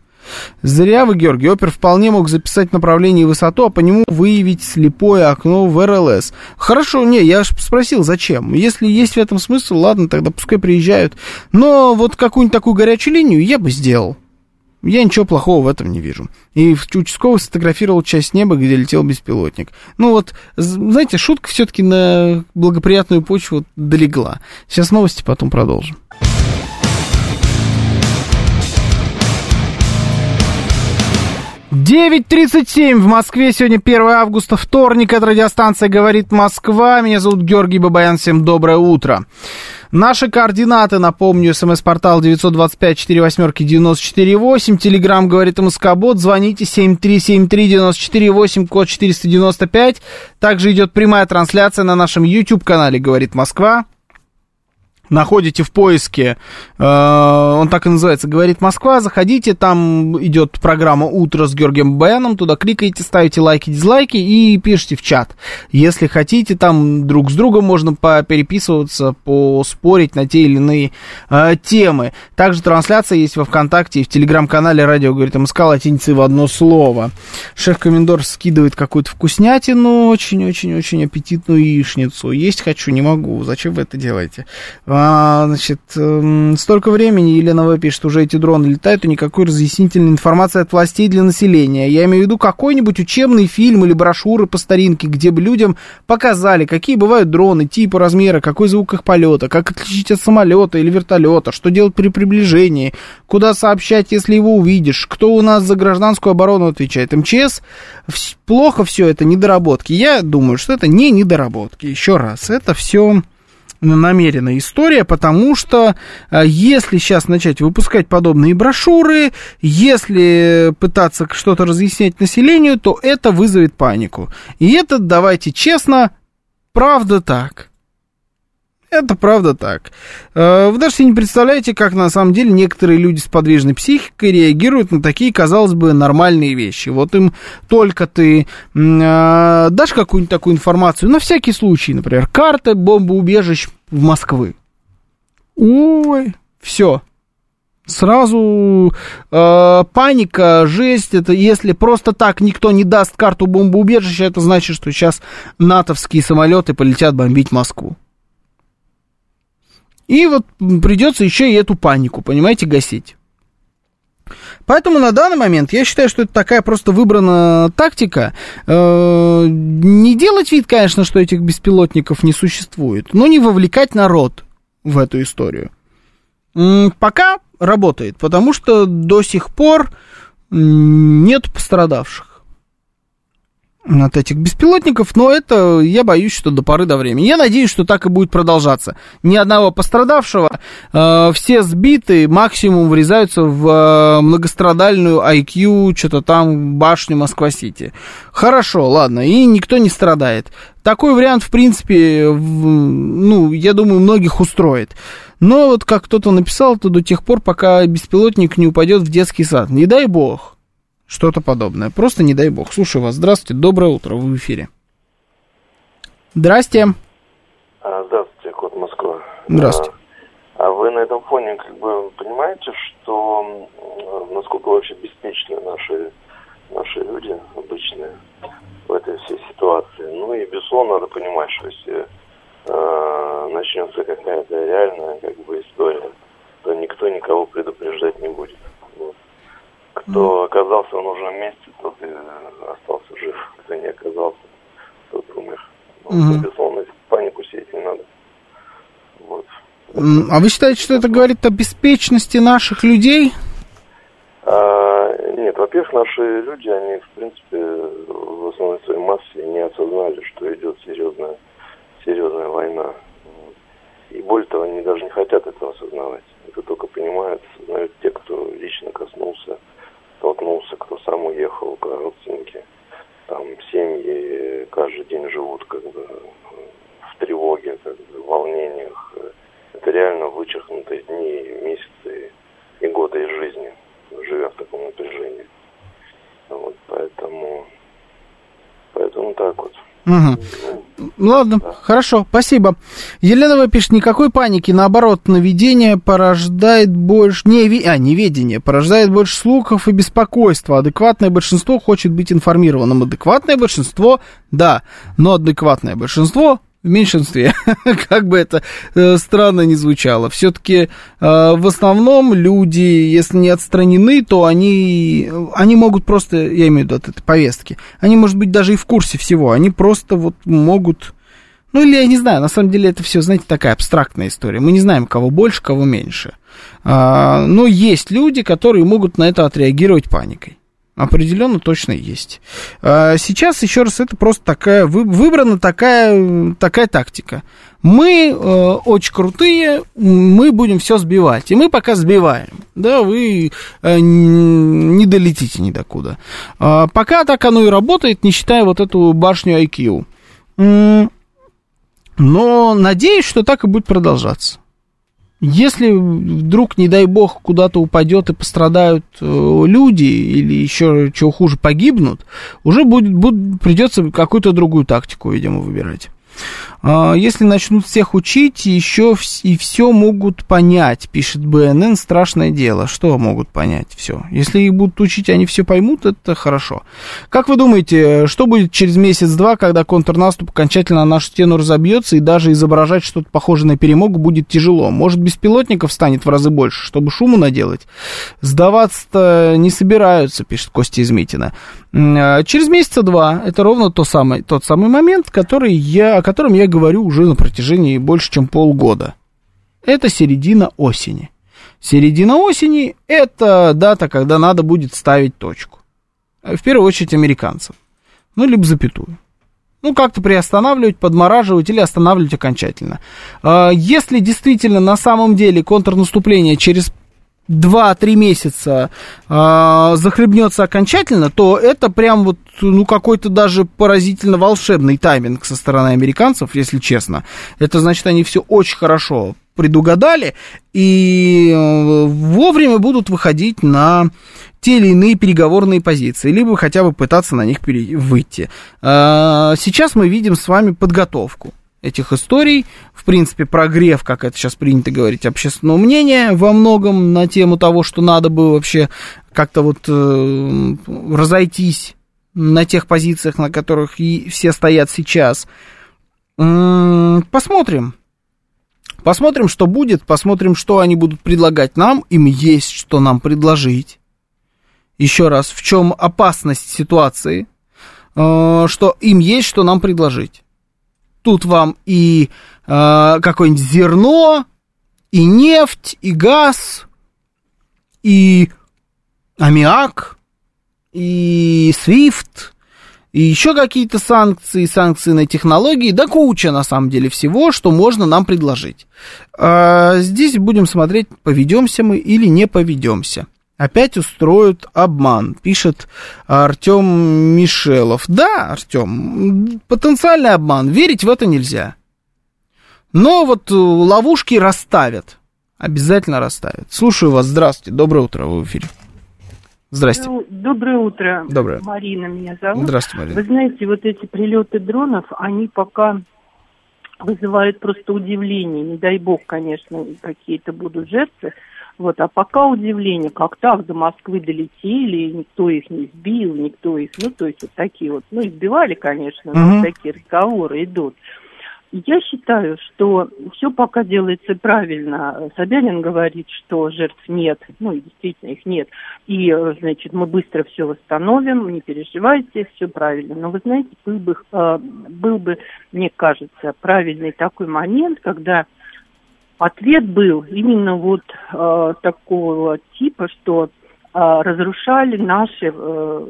Зря вы, Георгий. Опер вполне мог записать направление и высоту, а по нему выявить слепое окно в РЛС. Хорошо, не, я же спросил, зачем. Если есть в этом смысл, ладно, тогда пускай приезжают. Но вот какую-нибудь такую горячую линию я бы сделал. Я ничего плохого в этом не вижу. И участковый сфотографировал часть неба, где летел беспилотник. Ну вот, знаете, шутка все-таки на благоприятную почву долегла. Сейчас новости, потом продолжим. 9.37 в Москве. Сегодня 1 августа, вторник. Это радиостанция «Говорит Москва». Меня зовут Георгий Бабаян. Всем доброе утро. Наши координаты, напомню, смс-портал 925-48-94-8, телеграмм «Говорит МСК-бот», звоните 7373-94-8, код 495. Также идет прямая трансляция на нашем YouTube-канале «Говорит Москва» находите в поиске, э, он так и называется, говорит Москва, заходите, там идет программа «Утро» с Георгием Баяном, туда кликаете, ставите лайки, дизлайки и пишите в чат. Если хотите, там друг с другом можно попереписываться, поспорить на те или иные э, темы. Также трансляция есть во Вконтакте и в Телеграм-канале «Радио говорит МСК» латиницей в одно слово. Шеф-комендор скидывает какую-то вкуснятину, очень-очень-очень аппетитную яичницу. Есть хочу, не могу. Зачем вы это делаете? А, значит, эм, столько времени, Елена В. пишет, уже эти дроны летают, и никакой разъяснительной информации от властей для населения. Я имею в виду какой-нибудь учебный фильм или брошюры по старинке, где бы людям показали, какие бывают дроны, типы, размеры, какой звук их полета, как отличить от самолета или вертолета, что делать при приближении, куда сообщать, если его увидишь, кто у нас за гражданскую оборону отвечает. МЧС плохо все это, недоработки. Я думаю, что это не недоработки. Еще раз, это все намеренная история, потому что э, если сейчас начать выпускать подобные брошюры, если пытаться что-то разъяснять населению, то это вызовет панику. И это, давайте честно, правда так. Это правда так. Э, вы даже себе не представляете, как на самом деле некоторые люди с подвижной психикой реагируют на такие, казалось бы, нормальные вещи. Вот им только ты э, дашь какую-нибудь такую информацию, на всякий случай, например, карта бомбоубежищ в Москвы. Ой, все. Сразу э, паника, жесть, это если просто так никто не даст карту бомбоубежища, это значит, что сейчас натовские самолеты полетят бомбить Москву. И вот придется еще и эту панику, понимаете, гасить. Поэтому на данный момент я считаю, что это такая просто выбрана тактика. Э, не делать вид, конечно, что этих беспилотников не существует, но не вовлекать народ в эту историю. Пока работает, потому что до сих пор нет пострадавших от этих беспилотников, но это я боюсь, что до поры до времени. Я надеюсь, что так и будет продолжаться. Ни одного пострадавшего, э, все сбиты, максимум врезаются в э, многострадальную IQ, что-то там, башню Москва-Сити. Хорошо, ладно, и никто не страдает. Такой вариант, в принципе, в, ну, я думаю, многих устроит. Но вот как кто-то написал, то до тех пор, пока беспилотник не упадет в детский сад. Не дай бог что-то подобное. Просто не дай бог. Слушаю вас. Здравствуйте, доброе утро, вы в эфире. Здрасте. А, здравствуйте, Кот Москва. Здравствуйте. А, а вы на этом фоне как бы понимаете, что насколько вообще беспечны наши, наши люди обычные в этой всей ситуации? Ну и безусловно надо понимать, что если э, начнется какая-то реальная как бы история, то никто никого предупреждать не будет. Кто оказался в нужном месте, тот и остался жив. Кто не оказался, тот умер. Ну, угу. Безусловно, панику сеять не надо. Вот. А вы считаете, что это говорит о беспечности наших людей? А, нет, Во-первых, наши люди, они, в принципе, в основной своей массе не осознали, что идет серьезная, серьезная война. И более того, они даже не хотят этого осознавать. Это только понимают, осознают те, кто лично коснулся, столкнулся, кто сам уехал, родственники. Там семьи каждый день живут как бы в тревоге, как бы, в волнениях. Это реально вычеркнутые дни, месяцы и годы из жизни, живя в таком напряжении. Вот, поэтому, поэтому так вот. Угу. Ладно, хорошо, спасибо. Елена пишет, никакой паники, наоборот, наведение порождает больше, не, а, неведение, порождает больше слухов и беспокойства. Адекватное большинство хочет быть информированным. Адекватное большинство, да, но адекватное большинство в меньшинстве, [laughs] как бы это э, странно не звучало. Все-таки э, в основном люди, если не отстранены, то они, они могут просто, я имею в виду от этой повестки, они, может быть, даже и в курсе всего, они просто вот могут... Ну, или я не знаю, на самом деле это все, знаете, такая абстрактная история. Мы не знаем, кого больше, кого меньше. А, но есть люди, которые могут на это отреагировать паникой. Определенно точно есть. А, сейчас, еще раз, это просто такая, выбрана такая, такая тактика. Мы э, очень крутые, мы будем все сбивать. И мы пока сбиваем. Да, вы э, не долетите ни докуда. А, пока так оно и работает, не считая вот эту башню IQ. Но надеюсь, что так и будет продолжаться. Если вдруг, не дай бог, куда-то упадет и пострадают э, люди, или еще чего хуже, погибнут, уже будет, будет, придется какую-то другую тактику, видимо, выбирать. А, если начнут всех учить, еще и все могут понять, пишет БНН, страшное дело. Что могут понять все? Если их будут учить, они все поймут, это хорошо. Как вы думаете, что будет через месяц-два, когда контрнаступ окончательно на нашу стену разобьется, и даже изображать что-то похожее на перемогу будет тяжело? Может, беспилотников станет в разы больше, чтобы шуму наделать? Сдаваться-то не собираются, пишет Костя Измитина. А, через месяца два это ровно то самое, тот самый момент, который я, о котором я говорю уже на протяжении больше, чем полгода. Это середина осени. Середина осени – это дата, когда надо будет ставить точку. В первую очередь американцев. Ну, либо запятую. Ну, как-то приостанавливать, подмораживать или останавливать окончательно. А, если действительно на самом деле контрнаступление через 2-3 месяца э, захлебнется окончательно, то это прям вот, ну, какой-то даже поразительно волшебный тайминг со стороны американцев, если честно. Это значит, они все очень хорошо предугадали и э, вовремя будут выходить на те или иные переговорные позиции, либо хотя бы пытаться на них выйти. Э, сейчас мы видим с вами подготовку этих историй. В принципе, прогрев, как это сейчас принято говорить, общественного мнения во многом на тему того, что надо бы вообще как-то вот э, разойтись на тех позициях, на которых и все стоят сейчас. Посмотрим. Посмотрим, что будет, посмотрим, что они будут предлагать нам. Им есть что нам предложить. Еще раз, в чем опасность ситуации, э, что им есть что нам предложить. Тут вам и э, какое-нибудь зерно, и нефть, и газ, и аммиак, и свифт, и еще какие-то санкции, санкции на технологии, да куча на самом деле всего, что можно нам предложить. А здесь будем смотреть, поведемся мы или не поведемся опять устроят обман, пишет Артем Мишелов. Да, Артем, потенциальный обман, верить в это нельзя. Но вот э, ловушки расставят, обязательно расставят. Слушаю вас, здравствуйте, доброе утро, вы в эфире. Здрасте. Доброе утро. Доброе. Марина меня зовут. Здравствуйте, Марина. Вы знаете, вот эти прилеты дронов, они пока вызывают просто удивление. Не дай бог, конечно, какие-то будут жертвы. Вот, а пока удивление, как так до Москвы долетели, никто их не сбил, никто их, ну, то есть вот такие вот, ну, избивали, конечно, но угу. такие разговоры идут. Я считаю, что все пока делается правильно. Собянин говорит, что жертв нет, ну, действительно их нет. И, значит, мы быстро все восстановим, не переживайте, все правильно. Но вы знаете, был бы, э, был бы, мне кажется, правильный такой момент, когда Ответ был именно вот э, такого типа, что разрушали наши э,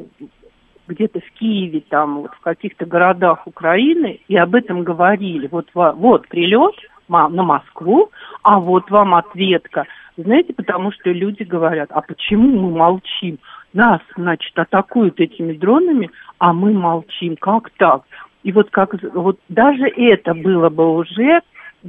где-то в Киеве, там, вот в каких-то городах Украины, и об этом говорили. Вот, вот прилет на Москву, а вот вам ответка. Знаете, потому что люди говорят, а почему мы молчим? Нас, значит, атакуют этими дронами, а мы молчим. Как так? И вот как вот даже это было бы уже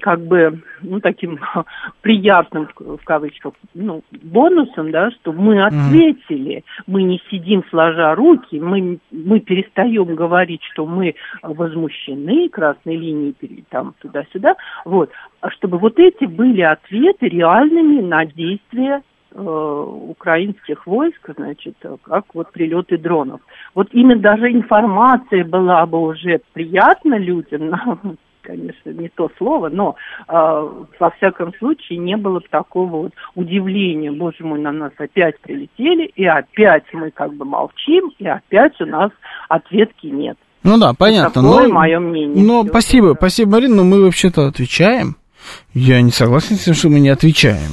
как бы, ну, таким [laughs] приятным, в кавычках, ну, бонусом, да, что мы ответили, мы не сидим сложа руки, мы, мы перестаем говорить, что мы возмущены красной линией, там, туда-сюда, вот, а чтобы вот эти были ответы реальными на действия э, украинских войск, значит, как вот прилеты дронов. Вот именно даже информация была бы уже приятна людям, [laughs] конечно, не то слово, но э, во всяком случае не было бы такого вот удивления, боже мой, на нас опять прилетели, и опять мы как бы молчим, и опять у нас ответки нет. Ну да, понятно. Такое но, мое мнение. Но спасибо, это. спасибо, Марина, но мы вообще-то отвечаем. Я не согласен с тем, что мы не отвечаем.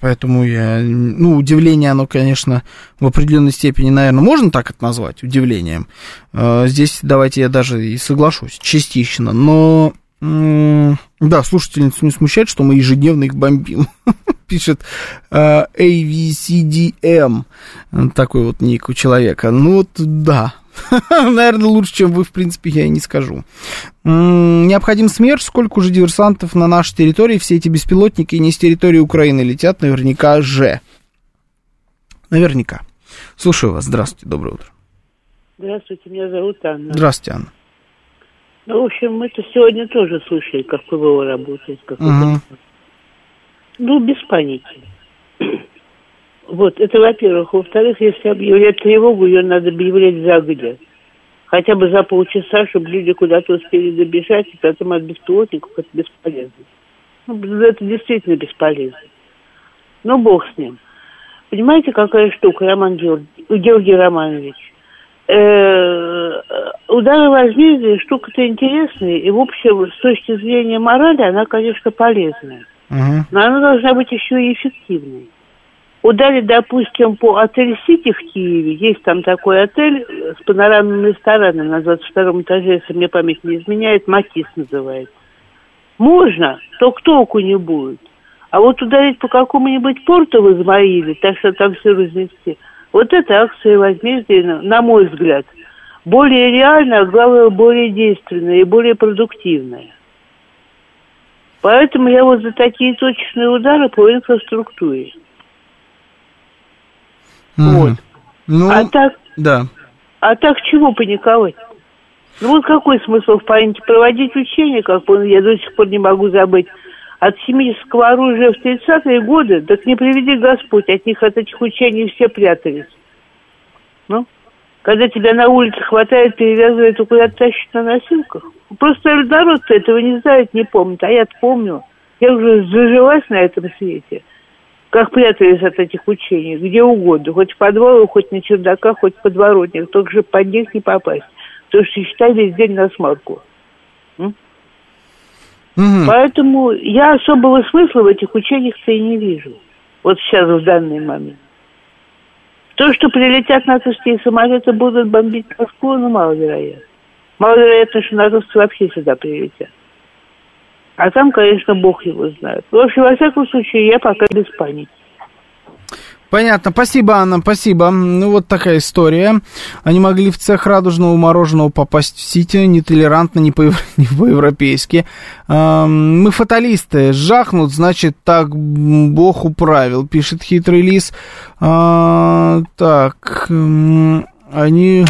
Поэтому я... Ну, удивление, оно, конечно, в определенной степени, наверное, можно так это назвать, удивлением. А, здесь давайте я даже и соглашусь, частично. Но да, слушательницу не смущает, что мы ежедневно их бомбим. [laughs] Пишет uh, AVCDM. Такой вот ник у человека. Ну вот, да. [laughs] Наверное, лучше, чем вы, в принципе, я и не скажу. Необходим смерч. Сколько уже диверсантов на нашей территории? Все эти беспилотники не с территории Украины летят. Наверняка же. Наверняка. Слушаю вас. Здравствуйте. Доброе утро. Здравствуйте. Меня зовут Анна. Здравствуйте, Анна. Ну, в общем, мы-то сегодня тоже слышали, как ПВО работает. Как угу. Ну, без понятия. [clears throat] Вот, это во-первых. Во-вторых, если объявлять тревогу, ее надо объявлять загодя. Хотя бы за полчаса, чтобы люди куда-то успели добежать, и потом от беспилотников это бесполезно. Ну, это действительно бесполезно. Но бог с ним. Понимаете, какая штука, Роман Георгий, Георгий Романович? Э, удары возмездия штука-то интересная, и в общем, с точки зрения морали, она, конечно, полезная. Но она должна быть еще и эффективной. Ударить, допустим, по отель Сити в Киеве, есть там такой отель с панорамным рестораном на 22 этаже, если мне память не изменяет, Матис называется. Можно, только толку не будет. А вот ударить по какому-нибудь порту в Измаиле, так что там все разнести – вот эта акция возмездия, на мой взгляд, более реальная, а главное, более действенная и более продуктивная. Поэтому я вот за такие точечные удары по инфраструктуре. Mm. Вот. Ну, а так, да. А так чего паниковать? Ну вот какой смысл в панике проводить учения, как я до сих пор не могу забыть, от химического оружия в 30-е годы, так не приведи Господь, от них, от этих учений все прятались. Ну, когда тебя на улице хватает, перевязывает и куда-то тащит на носилках. Просто народ-то этого не знает, не помнит, а я-то помню. Я уже зажилась на этом свете. Как прятались от этих учений, где угодно. Хоть в подвалах, хоть на чердаках, хоть в подворотнях. Только же под них не попасть. Потому что считай весь день на смарку. Угу. Поэтому я особого смысла в этих учениях-то и не вижу. Вот сейчас, в данный момент. То, что прилетят натовские самолеты, будут бомбить Москву, ну, маловероятно. Маловероятно, что натовцы вообще сюда прилетят. А там, конечно, бог его знает. В общем, во всяком случае, я пока без паники. Понятно. Спасибо, Анна, спасибо. Ну, вот такая история. Они могли в цех радужного мороженого попасть в Сити нетолерантно, не, по, [laughs] не по-европейски. Мы фаталисты. Жахнут, значит, так Бог управил, пишет хитрый лис. А, так, они...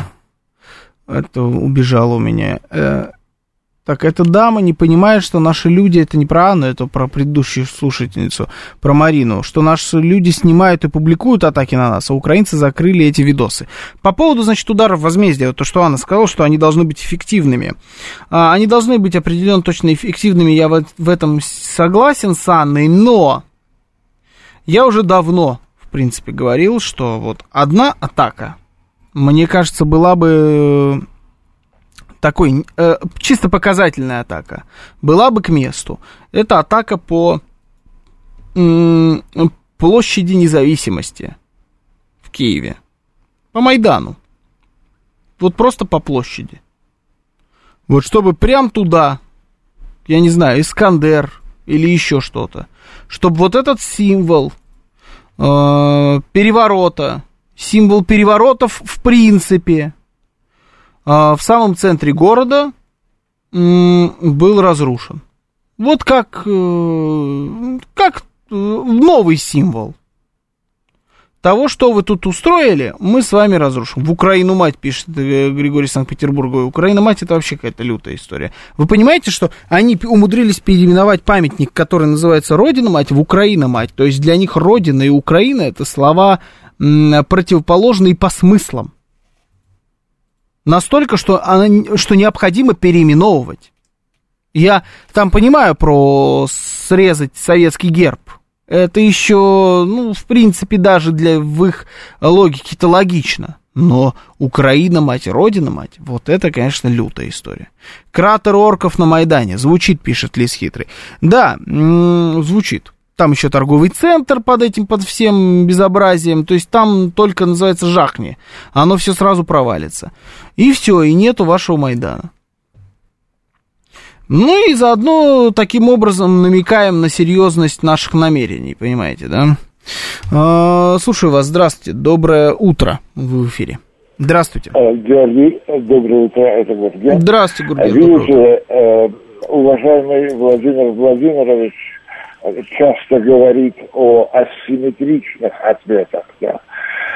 Это убежало у меня. Э, так эта дама не понимает, что наши люди, это не про Анну, это про предыдущую слушательницу, про Марину, что наши люди снимают и публикуют атаки на нас, а украинцы закрыли эти видосы. По поводу, значит, ударов возмездия, вот то, что Анна сказала, что они должны быть эффективными. А, они должны быть определенно точно эффективными, я в, в этом согласен с Анной, но я уже давно, в принципе, говорил, что вот одна атака, мне кажется, была бы такой э, чисто показательная атака была бы к месту. Это атака по э, площади независимости в Киеве. По Майдану. Вот просто по площади. Вот чтобы прям туда, я не знаю, Искандер или еще что-то, чтобы вот этот символ э, переворота, символ переворотов в принципе, в самом центре города был разрушен. Вот как, э, как э, новый символ того, что вы тут устроили, мы с вами разрушим. В Украину мать, пишет э, Григорий Санкт-Петербурга. Украина мать это вообще какая-то лютая история. Вы понимаете, что они умудрились переименовать памятник, который называется Родина мать, в Украина мать. То есть для них Родина и Украина это слова противоположные по смыслам. Настолько, что, она, что необходимо переименовывать. Я там понимаю про срезать советский герб. Это еще, ну, в принципе, даже для в их логике это логично. Но Украина, мать, Родина, мать, вот это, конечно, лютая история. Кратер орков на Майдане. Звучит, пишет Лис Хитрый. Да, звучит. Там еще торговый центр под этим, под всем безобразием. То есть там только называется жахни. Оно все сразу провалится. И все, и нету вашего Майдана. Ну и заодно таким образом намекаем на серьезность наших намерений, понимаете, да? А, слушаю вас, здравствуйте, доброе утро, вы в эфире. Здравствуйте. Георгий, доброе утро, это Гурген. Здравствуйте, Гурген. Видите, э, уважаемый Владимир Владимирович часто говорит о асимметричных ответах, да,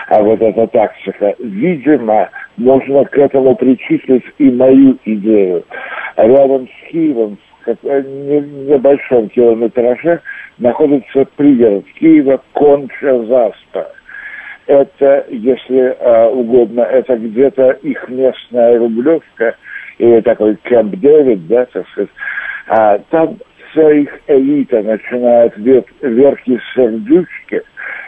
а вот эта тактика. Видимо, можно к этому причислить и мою идею. Рядом с Киевом, в небольшом километраже, находится пригород Киева Конча-Заспа. Это, если э, угодно, это где-то их местная Рублевка, или такой Кэмп Дэвид, да, так сказать. А там вся их элита, начиная от Верки Сердючки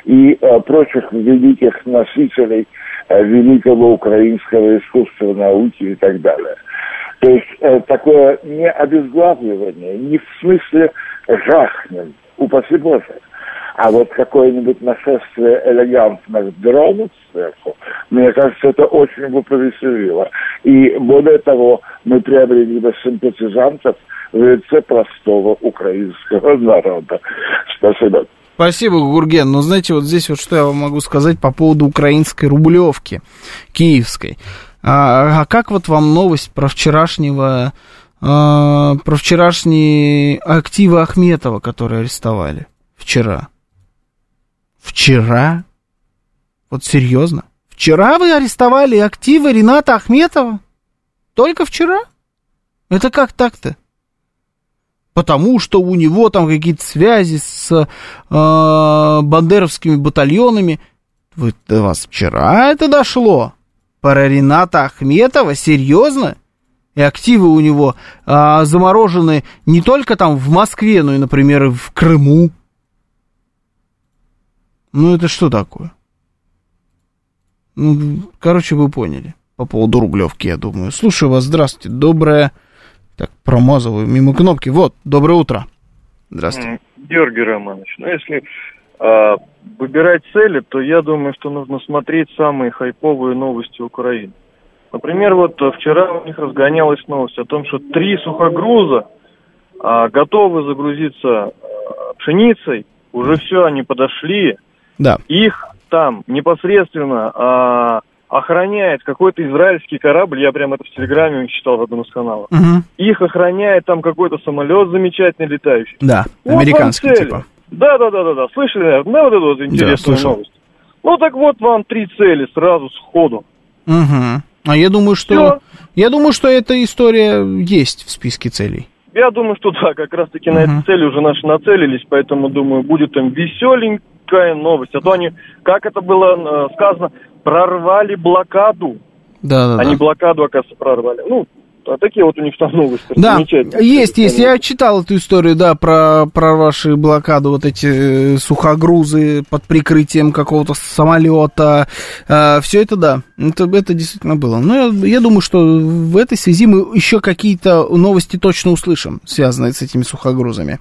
и э, прочих великих носителей э, великого украинского искусства, науки и так далее. То есть э, такое не обезглавливание, не в смысле жахнем, упаси Боже, а вот какое-нибудь нашествие элегантных дронов сверху, мне кажется, это очень бы повеселило. И более того, мы приобрели бы симпатизантов в лице простого украинского [laughs] народа. Спасибо. Спасибо, Гурген. Но знаете, вот здесь вот что я вам могу сказать по поводу украинской рублевки киевской. А, а как вот вам новость про вчерашнего, а, про вчерашние активы Ахметова, которые арестовали вчера? Вчера? Вот серьезно? Вчера вы арестовали активы Рената Ахметова? Только вчера? Это как так-то? Потому что у него там какие-то связи с э, бандеровскими батальонами. Вы, до вас вчера это дошло? Про Рената Ахметова? Серьезно? И активы у него а, заморожены не только там в Москве, но и, например, в Крыму. Ну, это что такое? Ну, короче, вы поняли. По поводу Рублевки, я думаю. Слушаю вас, здравствуйте. Доброе... Так, промазываю мимо кнопки. Вот, доброе утро. Здравствуйте. Георгий Романович, ну если а, выбирать цели, то я думаю, что нужно смотреть самые хайповые новости Украины. Например, вот вчера у них разгонялась новость о том, что три сухогруза а, готовы загрузиться а, пшеницей. Уже все, они подошли. Да. Их там непосредственно а, охраняет какой-то израильский корабль, я прям это в Телеграме читал в одном из каналов. Угу. Их охраняет там какой-то самолет замечательный летающий. Да, Вот американский типа. Да, да, да, да, да. Слышали, наверное, вот эту вот интересную слышал. новость. Ну так вот вам три цели сразу сходу. Угу. А я думаю, что... Я думаю, что эта история есть в списке целей. Я думаю, что да, как раз таки на этой цели уже наши нацелились, поэтому думаю, будет им веселенькая новость. А то они, как это было э, сказано, прорвали блокаду. Да, да, Они да. блокаду, оказывается, прорвали. Ну, а такие вот у них там новости. Да, есть, есть. Я читал эту историю, да, про, про ваши блокаду, вот эти э, сухогрузы под прикрытием какого-то самолета. все это, да, это, это действительно было. Но я, я думаю, что в этой связи мы еще какие-то новости точно услышим, связанные с этими сухогрузами.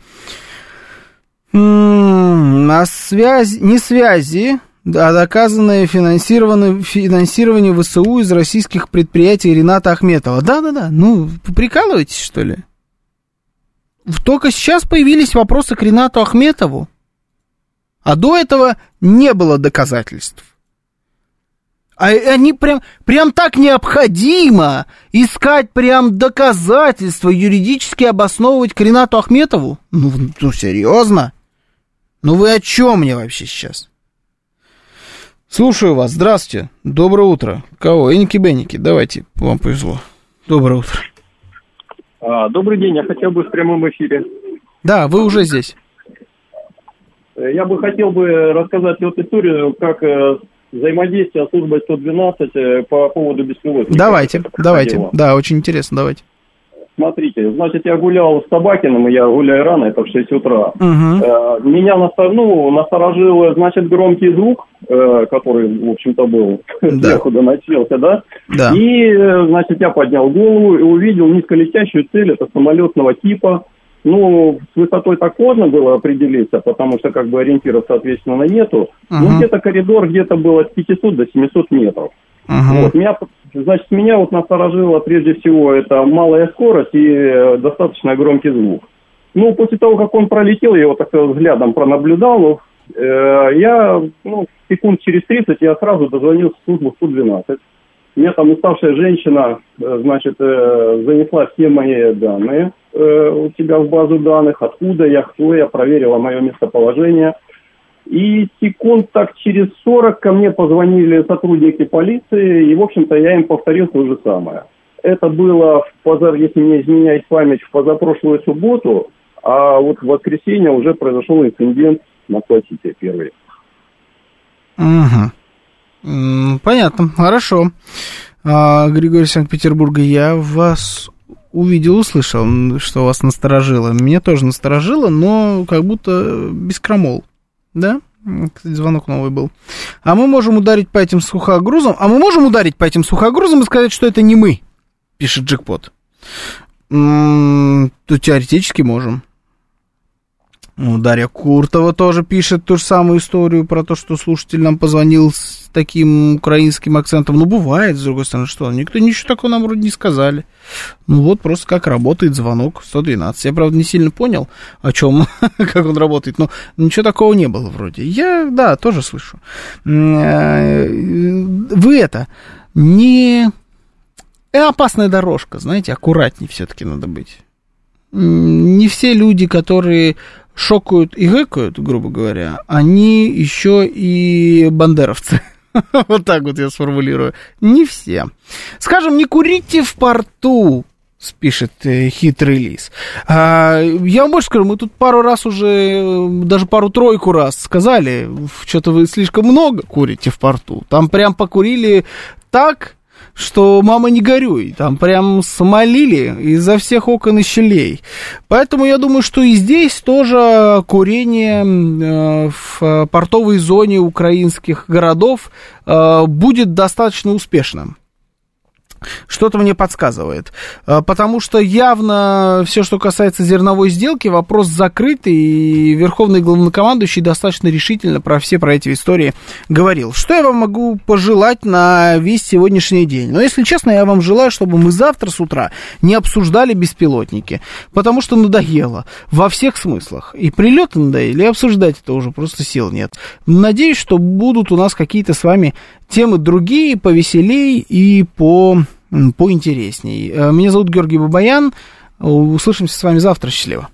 На связи, не связи, Да, доказанное финансирование, финансирование ВСУ из российских предприятий Рената Ахметова. Да-да-да, ну, прикалываетесь, что ли? Только сейчас появились вопросы к Ренату Ахметову. А до этого не было доказательств. А они прям, прям так необходимо искать прям доказательства, юридически обосновывать к Ренату Ахметову? Ну, ну серьезно? Ну вы о чем мне вообще сейчас? Слушаю вас, здравствуйте, доброе утро. Кого? Эники-беники, давайте, вам повезло. Доброе утро. А, добрый день, я хотел бы в прямом эфире. Да, вы уже здесь. Э, Я бы хотел бы рассказать вот историю, как э, взаимодействие с службой 112 э, по поводу беспилотников. Давайте, давайте. Да, очень интересно, давайте. Смотрите, значит, я гулял с Табакиным, я гуляю рано, это в 6 утра. Э, Меня настор- ну, насторожил, значит, громкий звук, э, который, в общем-то, был сверху доносился, да? Да. И, э, значит, я поднял голову и увидел низколетящую цель, это самолетного типа. Ну, с высотой так можно было определиться, потому что, как бы, ориентиров, соответственно, нету. Ну, Мгм. где-то коридор где-то был от 500 до 700 метров. Вот, меня, значит, меня вот насторожило прежде всего это малая скорость и э, достаточно громкий звук. Ну, после того, как он пролетел, я его так сказать, взглядом пронаблюдал, э, я, ну, секунд через 30 я сразу дозвонился в службу 112. Мне там уставшая женщина, э, значит, э, занесла все мои данные э, у себя в базу данных, откуда я, кто я, проверила мое местоположение. И секунд так через 40 ко мне позвонили сотрудники полиции, и, в общем-то, я им повторил то же самое. Это было, в поза, если мне изменяет память, в позапрошлую субботу, а вот в воскресенье уже произошел инцидент на Классите первый. М, Понятно, хорошо. А, Григорий из Санкт-Петербурга, я вас увидел, услышал, что вас насторожило. Меня тоже насторожило, но как будто без крамол. Да? Кстати, звонок новый был. А мы можем ударить по этим сухогрузам. А мы можем ударить по этим сухогрузам и сказать, что это не мы, пишет Джекпот. М, То теоретически можем. Ну, Дарья Куртова тоже пишет ту же самую историю про то, что слушатель нам позвонил с таким украинским акцентом. Ну, бывает, с другой стороны, что? Никто ничего такого нам вроде не сказали. Ну, вот просто как работает звонок 112. Я, правда, не сильно понял, о чем, [laughs] как он работает, но ничего такого не было вроде. Я, да, тоже слышу. Э, Вы это, не... э, опасная дорожка, знаете, аккуратнее все-таки надо быть не все люди, которые шокают и гэкают, грубо говоря, они еще и бандеровцы. [laughs] Вот так вот я сформулирую. Не все. Скажем, не курите в порту, спишет э, хитрый лис. А, я вам больше скажу, мы тут пару раз уже, э, даже пару-тройку раз сказали, что-то вы слишком много курите в порту. Там прям покурили так, что мама не горюй, там прям смолили изо всех окон и щелей. Поэтому я думаю, что и здесь тоже курение э, в портовой зоне украинских городов э, будет достаточно успешным. Что-то мне подсказывает. Э, Потому что явно все, что касается зерновой сделки, вопрос закрытый, и Верховный главнокомандующий достаточно решительно про все про эти истории говорил. Что я вам могу пожелать на весь сегодняшний день? Но, если честно, я вам желаю, чтобы мы завтра с утра не обсуждали беспилотники, потому что надоело во всех смыслах. И прилеты надоели, и обсуждать это уже просто сил нет. Надеюсь, что будут у нас какие-то с вами темы другие, повеселей и по, поинтересней. Э, Меня зовут Георгий Бабаян. Услышимся с вами завтра. Счастливо.